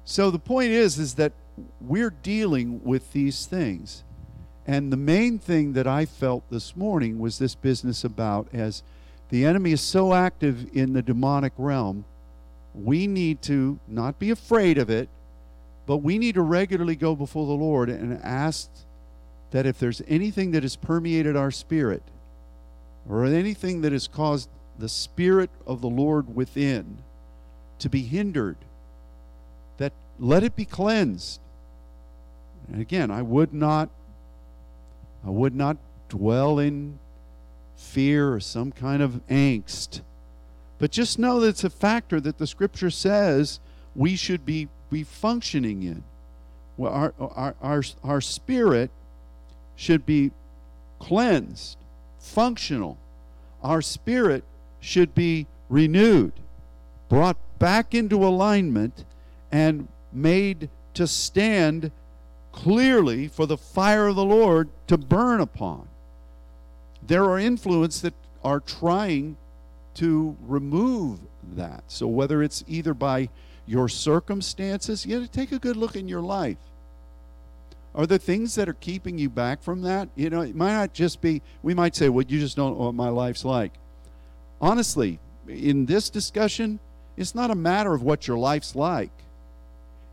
so the point is, is that we're dealing with these things. And the main thing that I felt this morning was this business about as the enemy is so active in the demonic realm, we need to not be afraid of it, but we need to regularly go before the Lord and ask that if there's anything that has permeated our spirit or anything that has caused the spirit of the Lord within to be hindered, that let it be cleansed. And again, I would not I would not dwell in fear or some kind of angst. But just know that it's a factor that the scripture says we should be, be functioning in. Well, our, our, our, our spirit should be cleansed, functional. Our spirit should be renewed, brought back into alignment, and made to stand clearly for the fire of the Lord to burn upon. There are influences that are trying to remove that. So whether it's either by your circumstances, you to take a good look in your life. Are there things that are keeping you back from that? You know, it might not just be, we might say, well, you just don't know what my life's like. Honestly, in this discussion, it's not a matter of what your life's like.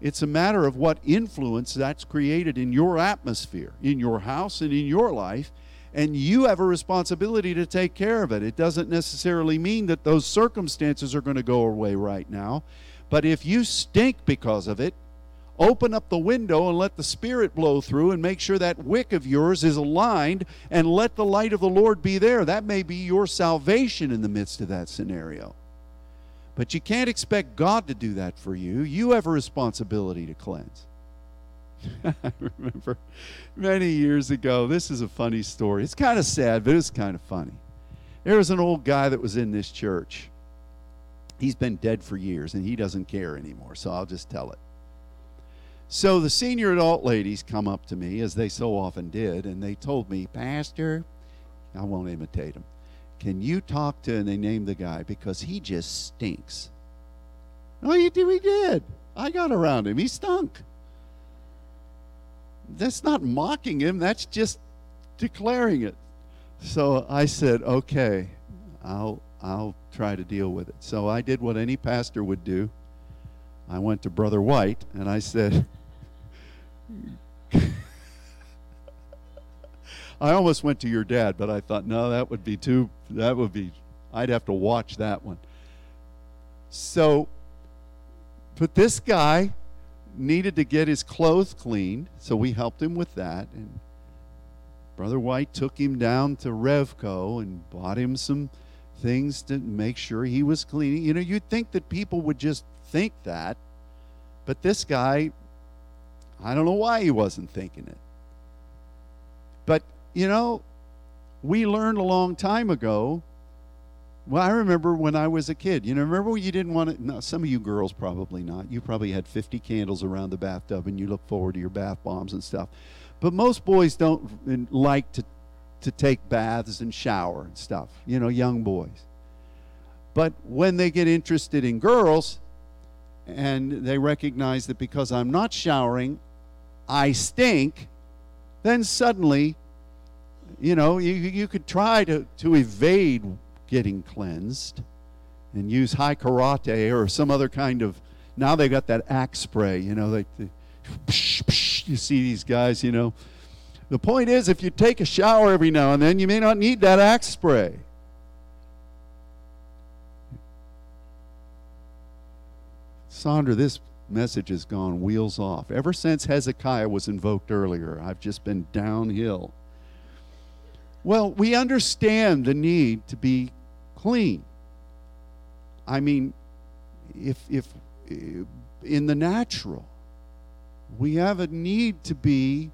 It's a matter of what influence that's created in your atmosphere, in your house, and in your life. And you have a responsibility to take care of it. It doesn't necessarily mean that those circumstances are going to go away right now. But if you stink because of it, open up the window and let the Spirit blow through and make sure that wick of yours is aligned and let the light of the Lord be there. That may be your salvation in the midst of that scenario. But you can't expect God to do that for you. You have a responsibility to cleanse. I remember many years ago, this is a funny story. It's kind of sad, but it's kind of funny. There was an old guy that was in this church. He's been dead for years and he doesn't care anymore, so I'll just tell it. So the senior adult ladies come up to me, as they so often did, and they told me, Pastor, I won't imitate him. Can you talk to, and they named the guy because he just stinks. Oh, you do, we did. I got around him. He stunk. That's not mocking him, that's just declaring it. So I said, okay, I'll, I'll try to deal with it. So I did what any pastor would do. I went to Brother White and I said, I almost went to your dad, but I thought, no, that would be too, that would be, I'd have to watch that one. So, but this guy needed to get his clothes cleaned, so we helped him with that. And Brother White took him down to Revco and bought him some things to make sure he was cleaning. You know, you'd think that people would just think that, but this guy, I don't know why he wasn't thinking it. But you know, we learned a long time ago. Well, I remember when I was a kid. You know, remember when you didn't want to? No, some of you girls probably not. You probably had 50 candles around the bathtub and you look forward to your bath bombs and stuff. But most boys don't like to, to take baths and shower and stuff, you know, young boys. But when they get interested in girls and they recognize that because I'm not showering, I stink, then suddenly you know, you, you could try to, to evade getting cleansed and use Hai Karate or some other kind of. Now they got that axe spray, you know, they, psh, psh, you see these guys, you know. The point is, if you take a shower every now and then, you may not need that axe spray. Sandra, this message has gone wheels off. Ever since Hezekiah was invoked earlier, I've just been downhill. Well, we understand the need to be clean. I mean, if, if in the natural, we have a need to be,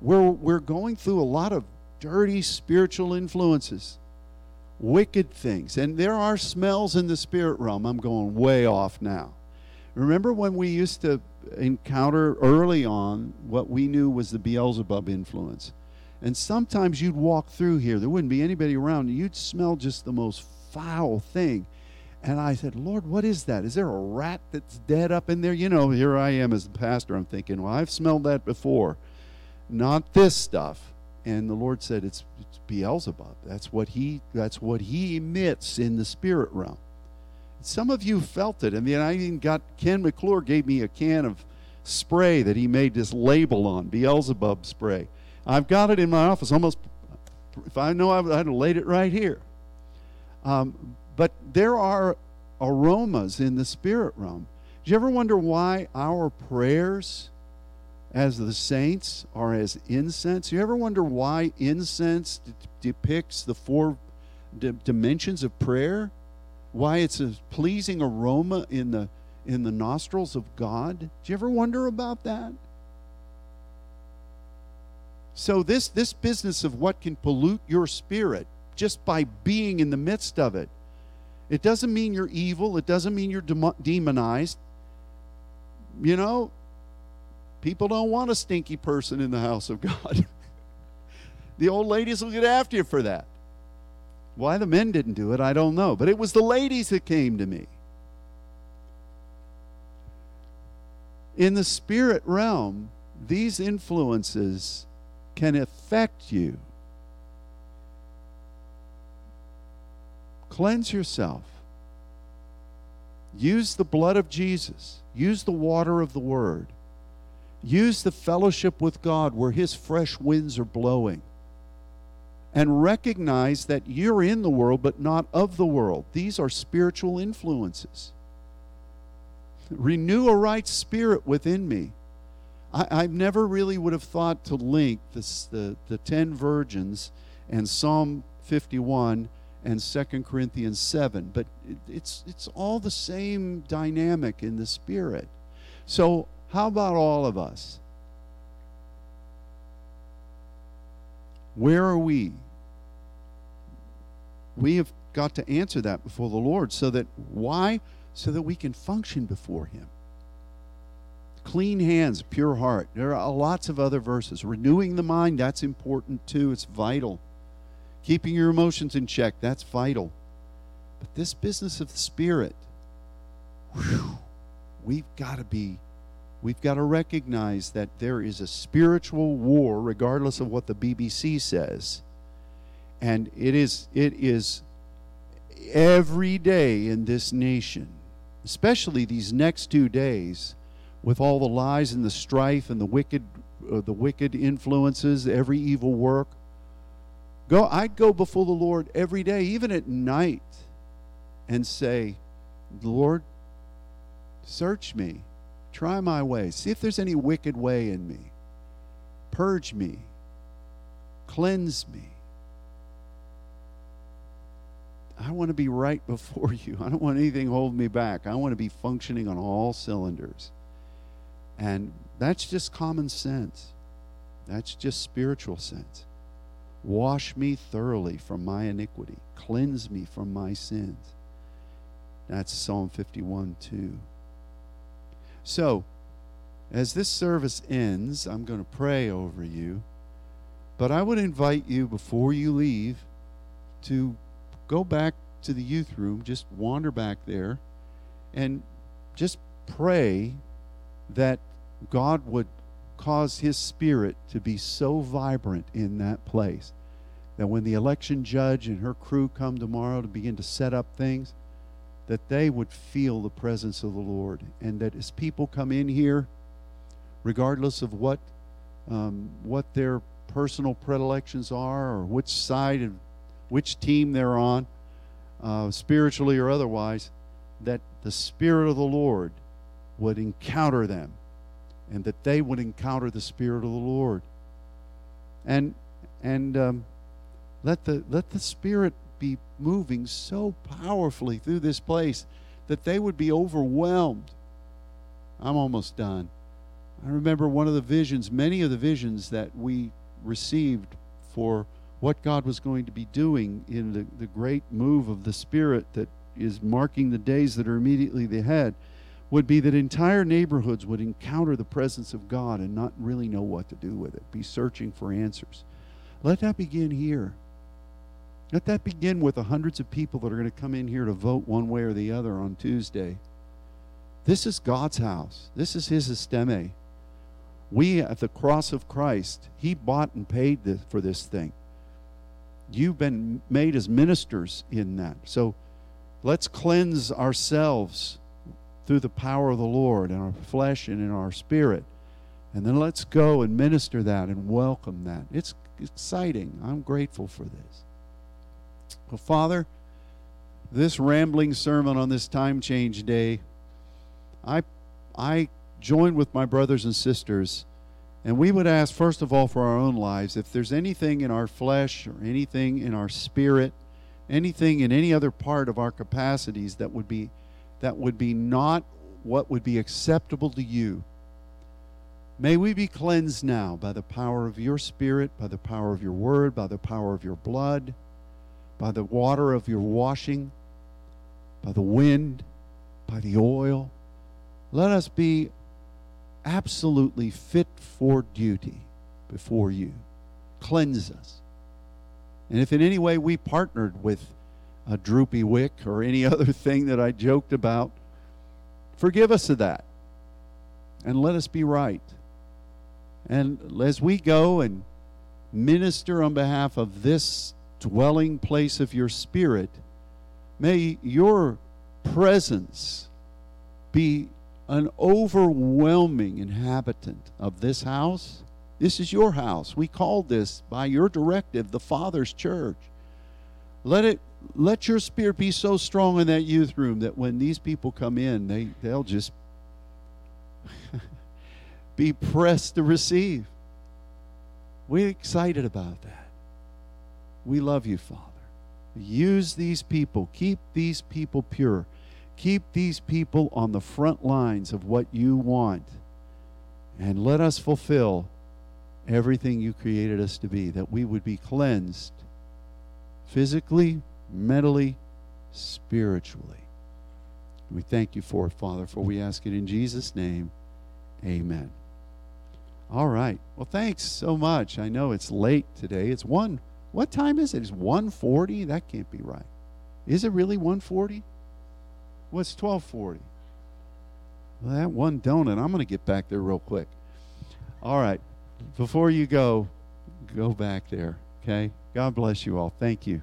we're, we're going through a lot of dirty spiritual influences, wicked things. And there are smells in the spirit realm. I'm going way off now. Remember when we used to encounter early on what we knew was the Beelzebub influence? And sometimes you'd walk through here, there wouldn't be anybody around, and you'd smell just the most foul thing. And I said, Lord, what is that? Is there a rat that's dead up in there? You know, here I am as a pastor. I'm thinking, well, I've smelled that before. Not this stuff. And the Lord said, it's, it's Beelzebub. That's what he that's what he emits in the spirit realm. Some of you felt it. I mean, I even got Ken McClure gave me a can of spray that he made this label on, Beelzebub spray. I've got it in my office almost if I know I'd have laid it right here. Um, but there are aromas in the spirit realm. Do you ever wonder why our prayers as the saints are as incense? You ever wonder why incense d- depicts the four d- dimensions of prayer? Why it's a pleasing aroma in the in the nostrils of God? Do you ever wonder about that? So this this business of what can pollute your spirit just by being in the midst of it. It doesn't mean you're evil, it doesn't mean you're demonized. You know, people don't want a stinky person in the house of God. the old ladies will get after you for that. Why the men didn't do it, I don't know. But it was the ladies that came to me. In the spirit realm, these influences can affect you. Cleanse yourself. Use the blood of Jesus. Use the water of the Word. Use the fellowship with God where His fresh winds are blowing. And recognize that you're in the world, but not of the world. These are spiritual influences. Renew a right spirit within me. I, I never really would have thought to link this, the, the 10 virgins and Psalm 51 and 2 Corinthians 7, but it, it's, it's all the same dynamic in the Spirit. So, how about all of us? Where are we? We have got to answer that before the Lord so that why? So that we can function before Him clean hands, pure heart. There are lots of other verses. Renewing the mind, that's important too. It's vital. Keeping your emotions in check, that's vital. But this business of the spirit, whew, we've got to be, we've got to recognize that there is a spiritual war, regardless of what the BBC says. And it is, it is every day in this nation, especially these next two days with all the lies and the strife and the wicked uh, the wicked influences, every evil work. Go I'd go before the Lord every day, even at night, and say, Lord, search me. Try my ways. See if there's any wicked way in me. Purge me. Cleanse me. I want to be right before you. I don't want anything holding me back. I want to be functioning on all cylinders. And that's just common sense. That's just spiritual sense. Wash me thoroughly from my iniquity, cleanse me from my sins. That's Psalm 51 2. So, as this service ends, I'm going to pray over you. But I would invite you before you leave to go back to the youth room, just wander back there, and just pray that God would cause his spirit to be so vibrant in that place that when the election judge and her crew come tomorrow to begin to set up things, that they would feel the presence of the Lord. And that as people come in here, regardless of what, um, what their personal predilections are or which side of which team they're on, uh, spiritually or otherwise, that the Spirit of the Lord would encounter them and that they would encounter the Spirit of the Lord. And and um, let the let the Spirit be moving so powerfully through this place that they would be overwhelmed. I'm almost done. I remember one of the visions, many of the visions that we received for what God was going to be doing in the, the great move of the Spirit that is marking the days that are immediately ahead would be that entire neighborhoods would encounter the presence of God and not really know what to do with it, be searching for answers. Let that begin here. Let that begin with the hundreds of people that are going to come in here to vote one way or the other on Tuesday. This is God's house. This is His esteme. We, at the cross of Christ, He bought and paid this, for this thing. You've been made as ministers in that. So let's cleanse ourselves through the power of the Lord in our flesh and in our spirit. And then let's go and minister that and welcome that. It's exciting. I'm grateful for this. Well, Father, this rambling sermon on this time change day, I, I join with my brothers and sisters, and we would ask, first of all, for our own lives, if there's anything in our flesh or anything in our spirit, anything in any other part of our capacities that would be that would be not what would be acceptable to you. May we be cleansed now by the power of your Spirit, by the power of your word, by the power of your blood by the water of your washing, by the wind, by the oil. Let us be absolutely fit for duty before you. Cleanse us. And if in any way we partnered with a droopy wick or any other thing that I joked about, forgive us of that. And let us be right. And as we go and minister on behalf of this dwelling place of your spirit, may your presence be an overwhelming inhabitant of this house. This is your house. We called this by your directive the Father's church. Let it let your spirit be so strong in that youth room that when these people come in, they, they'll just be pressed to receive. We're excited about that. We love you, Father. Use these people. Keep these people pure. Keep these people on the front lines of what you want. And let us fulfill everything you created us to be, that we would be cleansed physically, mentally, spiritually. We thank you for it, Father, for we ask it in Jesus' name. Amen. All right. Well, thanks so much. I know it's late today. It's 1 what time is it? It's 140? That can't be right. Is it really 140? What's 1240? Well, that one donut, I'm going to get back there real quick. All right. Before you go, go back there, okay? God bless you all. Thank you.